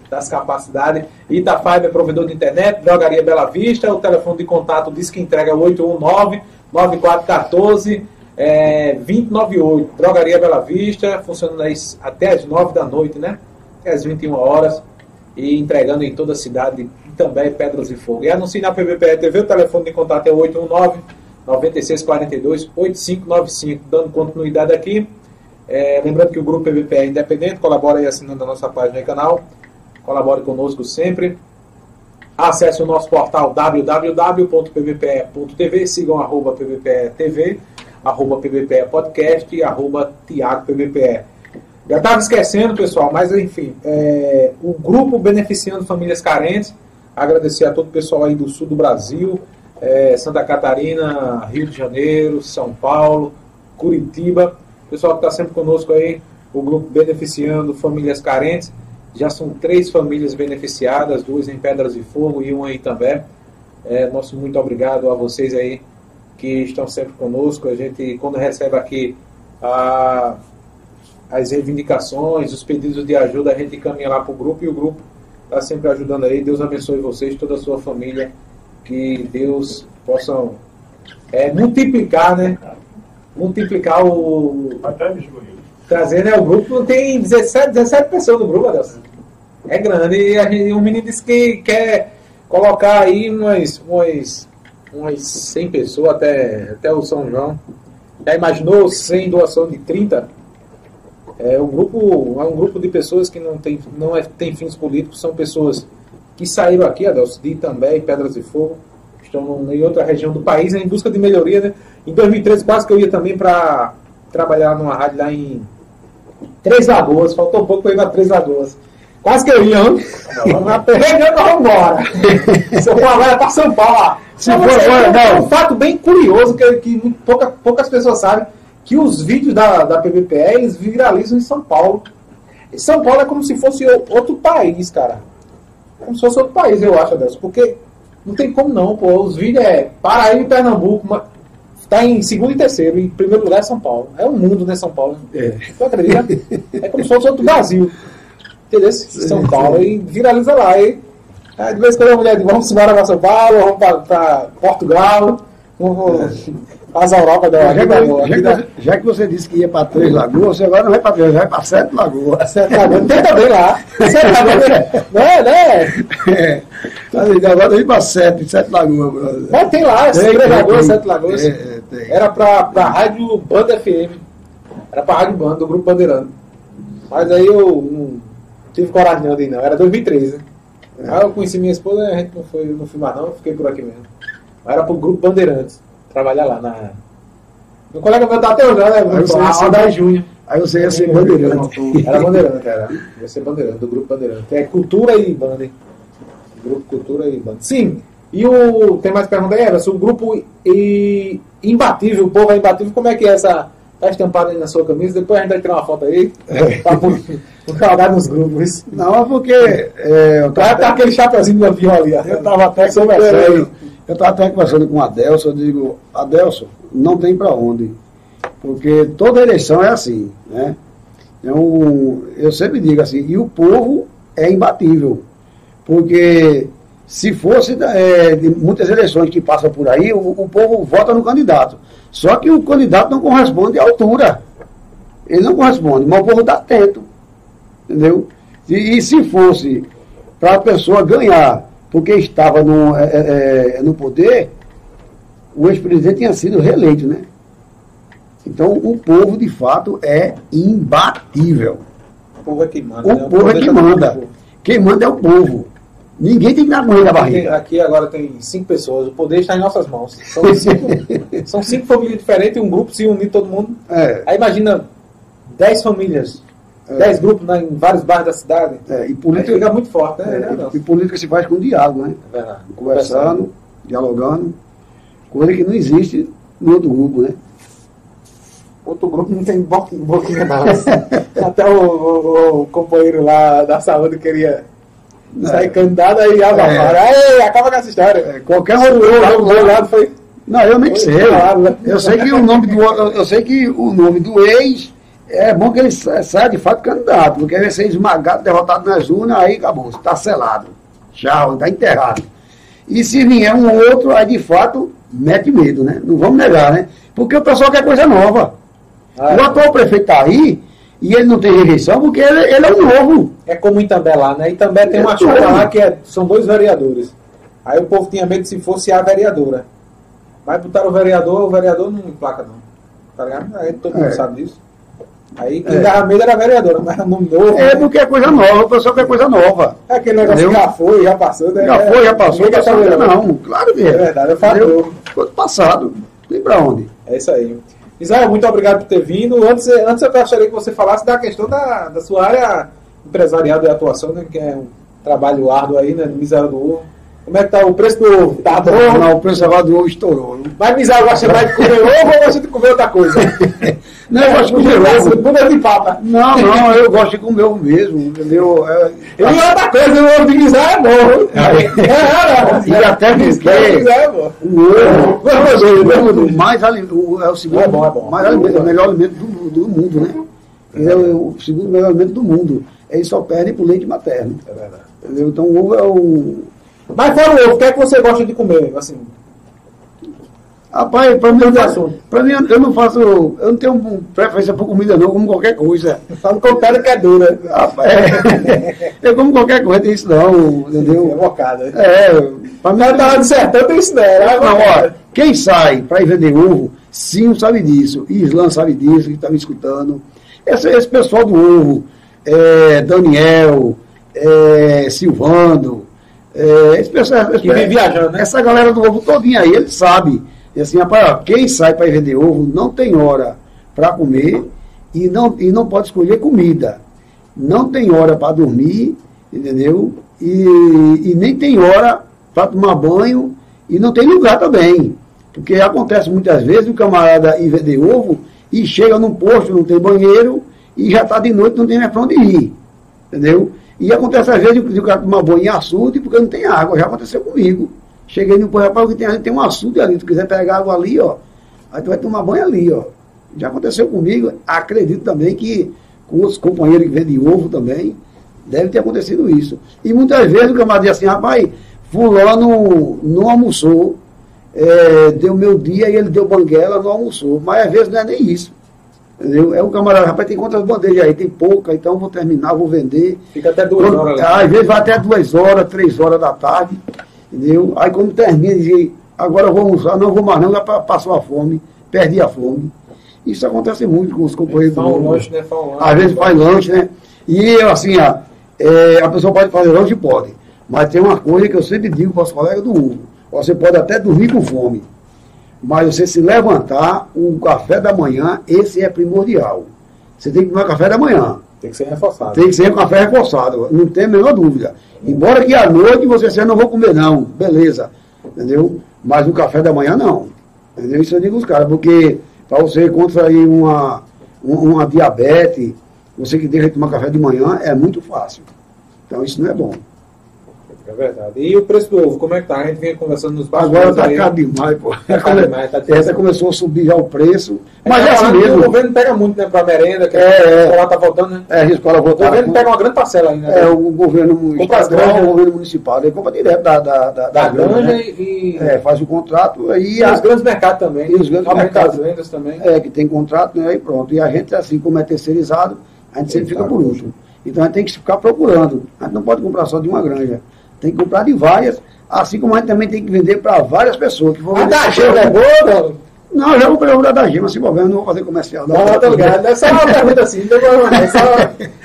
Das capacidades. Itafiber é provedor de internet, Drogaria Bela Vista, o telefone de contato diz que entrega 819 9414 é, 2098. Drogaria Bela Vista, funcionando até as 9 da noite, né? Até as 21 horas. E entregando em toda a cidade também Pedras e Fogo. E anuncie na PBPE TV, o telefone de contato é 819 9642 8595. Dando continuidade aqui. É, lembrando que o grupo PVP é independente, colabora aí assinando a nossa página e canal. Colabore conosco sempre. Acesse o nosso portal www.pvpe.tv, sigam arroba PVPE TV, arroba PVPE Podcast e arroba Tiago PVPE. Já estava esquecendo, pessoal, mas enfim, é, o grupo beneficiando famílias carentes. Agradecer a todo o pessoal aí do sul do Brasil, é, Santa Catarina, Rio de Janeiro, São Paulo, Curitiba. Pessoal que está sempre conosco aí, o grupo beneficiando famílias carentes. Já são três famílias beneficiadas, duas em Pedras de Fogo e uma em Itambé. É, nosso muito obrigado a vocês aí que estão sempre conosco. A gente, quando recebe aqui a, as reivindicações, os pedidos de ajuda, a gente encaminha lá para o grupo e o grupo está sempre ajudando aí. Deus abençoe vocês, toda a sua família. Que Deus possa é, multiplicar, né? Multiplicar o, trazer, né? O grupo tem 17, 17 pessoas no grupo, Adelson. É grande. E a gente, o menino disse que quer colocar aí umas, umas, umas 100 pessoas até, até o São João. Já imaginou 100 doação de 30? É um grupo, é um grupo de pessoas que não tem, não é, tem fins políticos, são pessoas que saíram aqui, Adelson, de Itambé e Pedras de Fogo, estão em outra região do país em busca de melhoria, né? Em 2013 quase que eu ia também para trabalhar numa rádio lá em Três Lagoas, faltou um pouco para ir para Três Lagoas. Quase que eu ia, hein? Na eu vou embora. Se eu for agora para São Paulo. Se for mas é um- não. fato bem curioso que, que pouca- poucas pessoas sabem que os vídeos da, da PBPE eles viralizam em São Paulo. E São Paulo é como se fosse o- outro país, cara. Como se fosse outro país, eu acho, Adelson. Porque não tem como não, pô. Os vídeos é Paraíba e Pernambuco, mas tá em segundo e terceiro. Em primeiro lugar é São Paulo. É um mundo, né, São Paulo? É. Tu acredita? É como se fosse outro Brasil. Entendeu? São Paulo e viraliza lá. E, aí, de vez em quando a mulher diz, vamos embora para São Paulo, vamos para Portugal, para as Europa da Já, que- já que você, já que você disse que ia para Três Lagoas, você agora não vai para Três, vai para Sete Lagoas. Sete Lagoas. Tem também lá. Sete Lagoas, né? né? É. Agora eu vim para Sete, Sete Lagoas. brother. Mas tem lá, Tem, Três Lagoas. Sete Lagoas. É, é. Era pra, pra Rádio Banda FM. Era pra Rádio Banda, do Grupo Bandeirante. Mas aí eu não tive coragem não de ir, não. Era 2013. né? É. Aí eu conheci minha esposa, a gente não foi, não fui mais não, fiquei por aqui mesmo. Era pro Grupo Bandeirantes. Trabalhar lá na. Meu colega meu tá até hoje, né? Aí você ia ser ban- Júnior. Aí você ia ser bandeirante. Era Bandeirante, era. Ia ser Bandeirante, do Grupo Bandeirante. É Cultura e Banda, hein? Grupo Cultura e Banda. Sim. E o. Tem mais pergunta aí, Everson? O grupo e, Imbatível, o povo é imbatível, como é que é essa. Tá estampado aí na sua camisa? Depois a gente vai tirar uma foto aí. Pra pôr jogar nos grupos. Não, é porque é, eu Tá, tava, tá aquele chapeuzinho do avião ali. eu estava até conversando, eu estava até conversando com o Adelson, eu digo, Adelson, não tem para onde. Porque toda eleição é assim, né? Eu, eu sempre digo assim, e o povo é imbatível. Porque se fosse é, muitas eleições que passam por aí, o, o povo vota no candidato. Só que o candidato não corresponde à altura. Ele não corresponde, mas o povo está atento. Entendeu? E, e se fosse para a pessoa ganhar porque estava no, é, é, é, no poder, o ex-presidente tinha sido reeleito, né? Então o povo de fato é imbatível. O povo é que manda. O né? povo é deixa que manda. Quem manda é o povo. Ninguém tem que dar da Aqui, barriga. aqui agora tem cinco pessoas, o poder está em nossas mãos. São cinco, são cinco famílias diferentes, um grupo se unir todo mundo. É, Aí imagina 10 famílias, É. 10 grupos na- em vários bairros da cidade. é, e, política, fica muito forte, né? é, né, Nelson? e política se faz com diálogo, né? É verdade. Conversando, dialogando, coisa que não existe no outro grupo, né? Outro grupo não tem boquinha, boquinha não. Até o, o- o companheiro lá da saúde queria sair candidato aí abafaram. Ei, acaba com essa história. É, qualquer outro do lado foi. Não, eu nem sei. Né? Eu sei que o nome do eu sei que o nome do ex é bom que ele sa- saia de fato candidato, porque ele vai ser esmagado, derrotado nas urnas, aí acabou, está selado. Tchau, está enterrado. E se vier um outro, aí de fato mete medo, né? Não vamos negar, né? Porque o pessoal quer coisa nova. Ah, O atual prefeito está aí e ele não tem rejeição porque ele, ele é um novo. É como Itambé lá, né? Itambé tem uma É chapa tudo. lá que é- são dois vereadores. Aí o povo tinha medo se fosse a vereadora. Mas botaram o vereador, o vereador não emplaca não. Tá ligado? Aí todo mundo É. sabe disso. Aí quem É. dava medo era a vereadora, mas era nome novo. É né? porque é coisa nova, o pessoal quer coisa nova. É aquele negócio Entendeu? que já foi, já passou. Né? Já foi, já passou, quer passou, saber, não. Claro que é. É verdade, é fator. Entendeu? Foi do passado. Tem pra onde? É isso aí. Israel, muito obrigado por ter vindo. Antes, antes eu gostaria que você falasse da questão da, da sua área empresarial de atuação, né? Que é um trabalho árduo aí, né? De miséria do ovo. Como é que tá o preço do ovo? Tá bom? Não, o preço agora do ovo estourou. né? Mas gosta mais de comer ovo ou gosta de comer outra coisa? Não, eu gosto de comer ovo. Bunda de papa. Não, não, eu gosto de comer ovo mesmo, entendeu? É, E outra coisa, o ovo de Misael é bom. E até porque- é o ovo, Vamos, o mais ali- o- é o segundo É bom, é bom. mais alimento, é o melhor alimento do, do mundo, né? É o segundo melhor alimento do mundo. Ele só perde pro leite materno. É verdade. Entendeu? Então o ovo é o. Mas fora o ovo, o que é que você gosta de comer? Assim, Rapaz, pra mim, pra mim, eu não faço. Eu não tenho preferência por comida, não, eu como qualquer coisa. só não compara que é dura. Rapaz, é, eu como qualquer coisa, tem isso não, É entendeu? bocada. É, pra mim. Mas tava do sertão, tem isso não. é Não, ó, quem sai para ir vender ovo, sim, sabe disso. Islan sabe disso, que está me escutando. Esse, esse pessoal do ovo, é, Daniel, é, Silvando, é, esse pessoal, esse, Que vem viajando, né? essa galera do ovo todinha aí, ele sabe. E assim, rapaz, ó, quem sai para vender ovo não tem hora para comer e não, e não pode escolher comida. Não tem hora para dormir, entendeu? E, e nem tem hora para tomar banho e não tem lugar também. Porque acontece muitas vezes o camarada ir vender ovo e chega num posto, não tem banheiro e já está de noite, não tem mais para onde ir. Entendeu? E acontece às vezes o cara tomar banho em açude porque não tem água. Já aconteceu comigo. Cheguei no posto, rapaz, tem, tem um açude ali, se tu quiser pegar água ali, ó, aí tu vai tomar banho ali, ó. Já aconteceu comigo, acredito também que com os companheiros que vendem ovo também, Deve ter acontecido isso. E muitas vezes o camarada diz assim, rapaz, fulano não almoçou, é, deu meu dia e ele deu banguela, não almoçou. Mas às vezes não é nem isso. Entendeu? É o camarada, rapaz, tem quantas bandejas aí? Tem pouca, então vou terminar, vou vender. Fica até duas Quando- horas. Às vezes vai até duas horas, três horas da tarde, entendeu? Aí quando termina, diz, agora eu vou almoçar, não vou mais não, já pa- passou a fome, perdi a fome. Isso acontece muito com os companheiros Faz um do lanche, né? Um lanche. Às vezes faz lanche, né? E assim, ó, é, a pessoa pode fazer lanche, pode. Mas tem uma coisa que eu sempre digo para os colegas do Hugo. Você pode até dormir com fome. Mas você se levantar, o café da manhã, esse é primordial. Você tem que tomar café da manhã. Tem que ser reforçado. Tem que ser café reforçado, não tem a menor dúvida. Embora que à noite você seja, não vou comer não, beleza, entendeu? Mas o café da manhã não. Entendeu? Isso eu digo aos caras, porque para você contrair uma, um- uma diabetes, você que deixa de tomar café de manhã, é muito fácil. Então isso não é bom. É verdade. E o preço do ovo, como é que tá? A gente vinha conversando nos Agora bastidores tá aí. caro demais, pô. Tá caro demais, tá difícil. Essa começou a subir já o preço, Mas mas é assim O mesmo. governo pega muito, né, pra merenda, que É, é. a escola tá voltando, né? É, a escola O voltar. governo pega uma grande parcela aí, né? É, o governo estadual, granjas. o governo municipal, ele compra direto da, da, da, da granja, né? e, É, faz o contrato e os grandes mercados também. E os grandes mercados. as vendas também. é, que tem contrato, né? E pronto. E a gente, assim, como é terceirizado, a gente sempre fica por último. Então a gente tem que ficar procurando. A gente não pode comprar só de uma granja. Tem que comprar de várias, assim como a gente também tem que vender para várias pessoas. Que vão Gema é boa? Não, eu já comprei o da Gema, se problema, não vou fazer comercial. Não, não, tá ligado. É só uma pergunta assim, não é só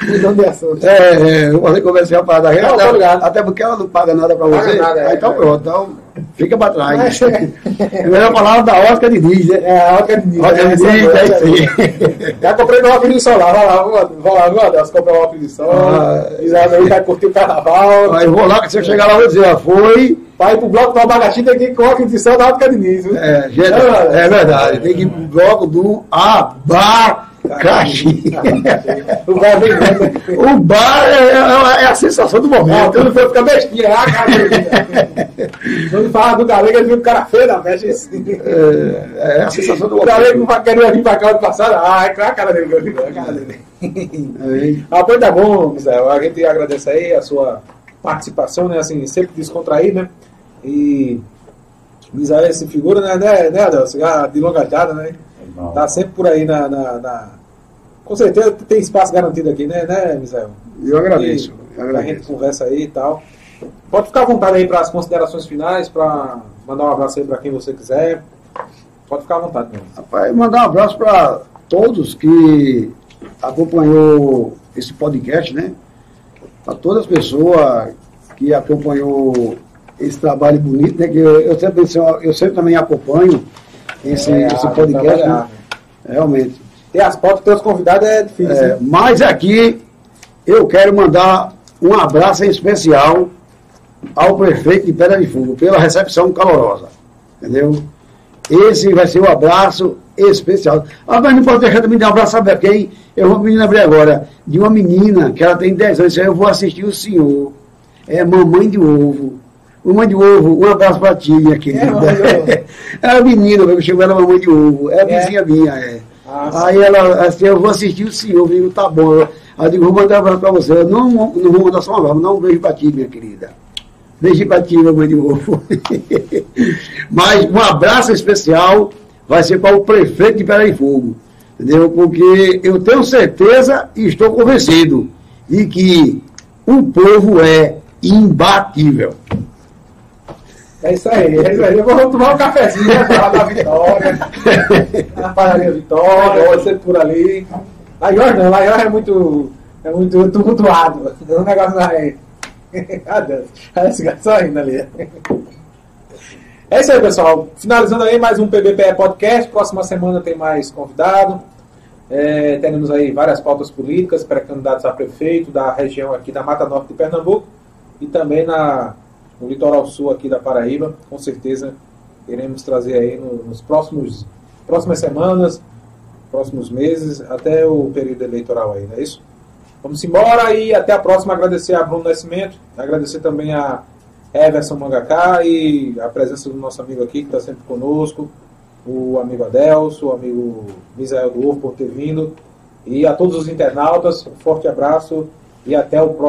mudando de assunto. É, é, vou fazer comercial para a da Gema, Não, até, ligado. até porque ela não paga nada para você. nada, é, Aí então é. pronto, então fica para trás. É melhor falar da Oscar de Diz, né? É, a Oca de Oscar de Diz, é isso aí. Já comprei meu óculos de sol lá, vai lá, vou, vou lá, meu Deus, comprei um óculos de sol, Ah. e lá vai curtir o carnaval, Aí vou lá, que se eu chegar lá, eu vou dizer, foi. Vai pro bloco do abacaxi, tem que ir com de sol da Diniz, viu? É, É, é verdade. Tem que ir pro bloco do abacaxi. O bar vem grande. o bar é, é- é a sensação do momento. tudo foi ficar bestinha, ah, cara. Quando fala do galego, ele viu o cara feio da festa assim. É, é a sensação do O galego momento. não queria vir pra cá ano passado, ah, é a cara dele, é a cara dele. Ah, pois tá bom, Misael. A gente agradece aí a sua participação, né? Assim, sempre descontraído, né? E Misael essa figura, né, né, né Adelson? Já De longa data, né? Tá sempre por aí na, na, na- Com certeza tem espaço garantido aqui, né, né, Misael? Eu agradeço. E eu a gente agradeço. conversa aí e tal. Pode ficar à vontade aí para as considerações finais, para mandar um abraço aí para quem você quiser. Pode ficar à vontade, meu. Rapaz, mandar um abraço para todos que acompanhou esse podcast, né? Para todas as pessoas que acompanhou esse trabalho bonito, né? Que eu, eu sempre, eu sempre também acompanho esse, É, esse podcast, né? trabalhar. Realmente. E as dos teus convidados é difícil. É, né? mas aqui eu quero mandar um abraço especial ao prefeito de Pedra de Fogo pela recepção calorosa. Entendeu? Esse vai ser o abraço especial. Ah, mas não pode deixar de me dar um abraço, sabe quem? Eu vou me lembrar agora de uma menina que ela tem 10 anos. Eu vou assistir o senhor. É mamãe de ovo. Mamãe de ovo, um abraço pra ti, minha querida. de ovo. É a menina, eu chamo ela mamãe de ovo. É a É? vizinha minha, é. Ah, Aí ela, assim, eu vou assistir o senhor, eu digo, tá bom. Aí eu digo, vou mandar um abraço pra você. Eu não, não vou mandar só um abraço, não um beijo pra ti, minha querida. Beijo pra ti, mamãe de ovo. Mas um abraço especial vai ser para o prefeito de Fogo. Entendeu? Porque eu tenho certeza e estou convencido de que o povo é imbatível. É isso aí, é isso aí. Eu vou tomar um cafezinho, né, falar da Vitória, na padaria Vitória, vai ser por ali. Laior não, Laior é muito, é muito tumultuado. É um negócio mais... Ah, Deus. Olha esse gato saindo ali. É isso aí, pessoal. Finalizando aí mais um PBPE Podcast. Próxima semana tem mais convidado. É, teremos aí várias pautas políticas, pré-candidatos a prefeito da região aqui da Mata Norte de Pernambuco e também na, no litoral sul aqui da Paraíba. Com certeza iremos trazer aí no- nos próximos próximas semanas, próximos meses, até o período eleitoral aí, não é isso? Vamos embora e até a próxima. Agradecer a Bruno Nascimento, agradecer também a Everson Mangaká e a presença do nosso amigo aqui que está sempre conosco, o amigo Adelso, o amigo Misael do Ovo por ter vindo e a todos os internautas, um forte abraço e até o próximo.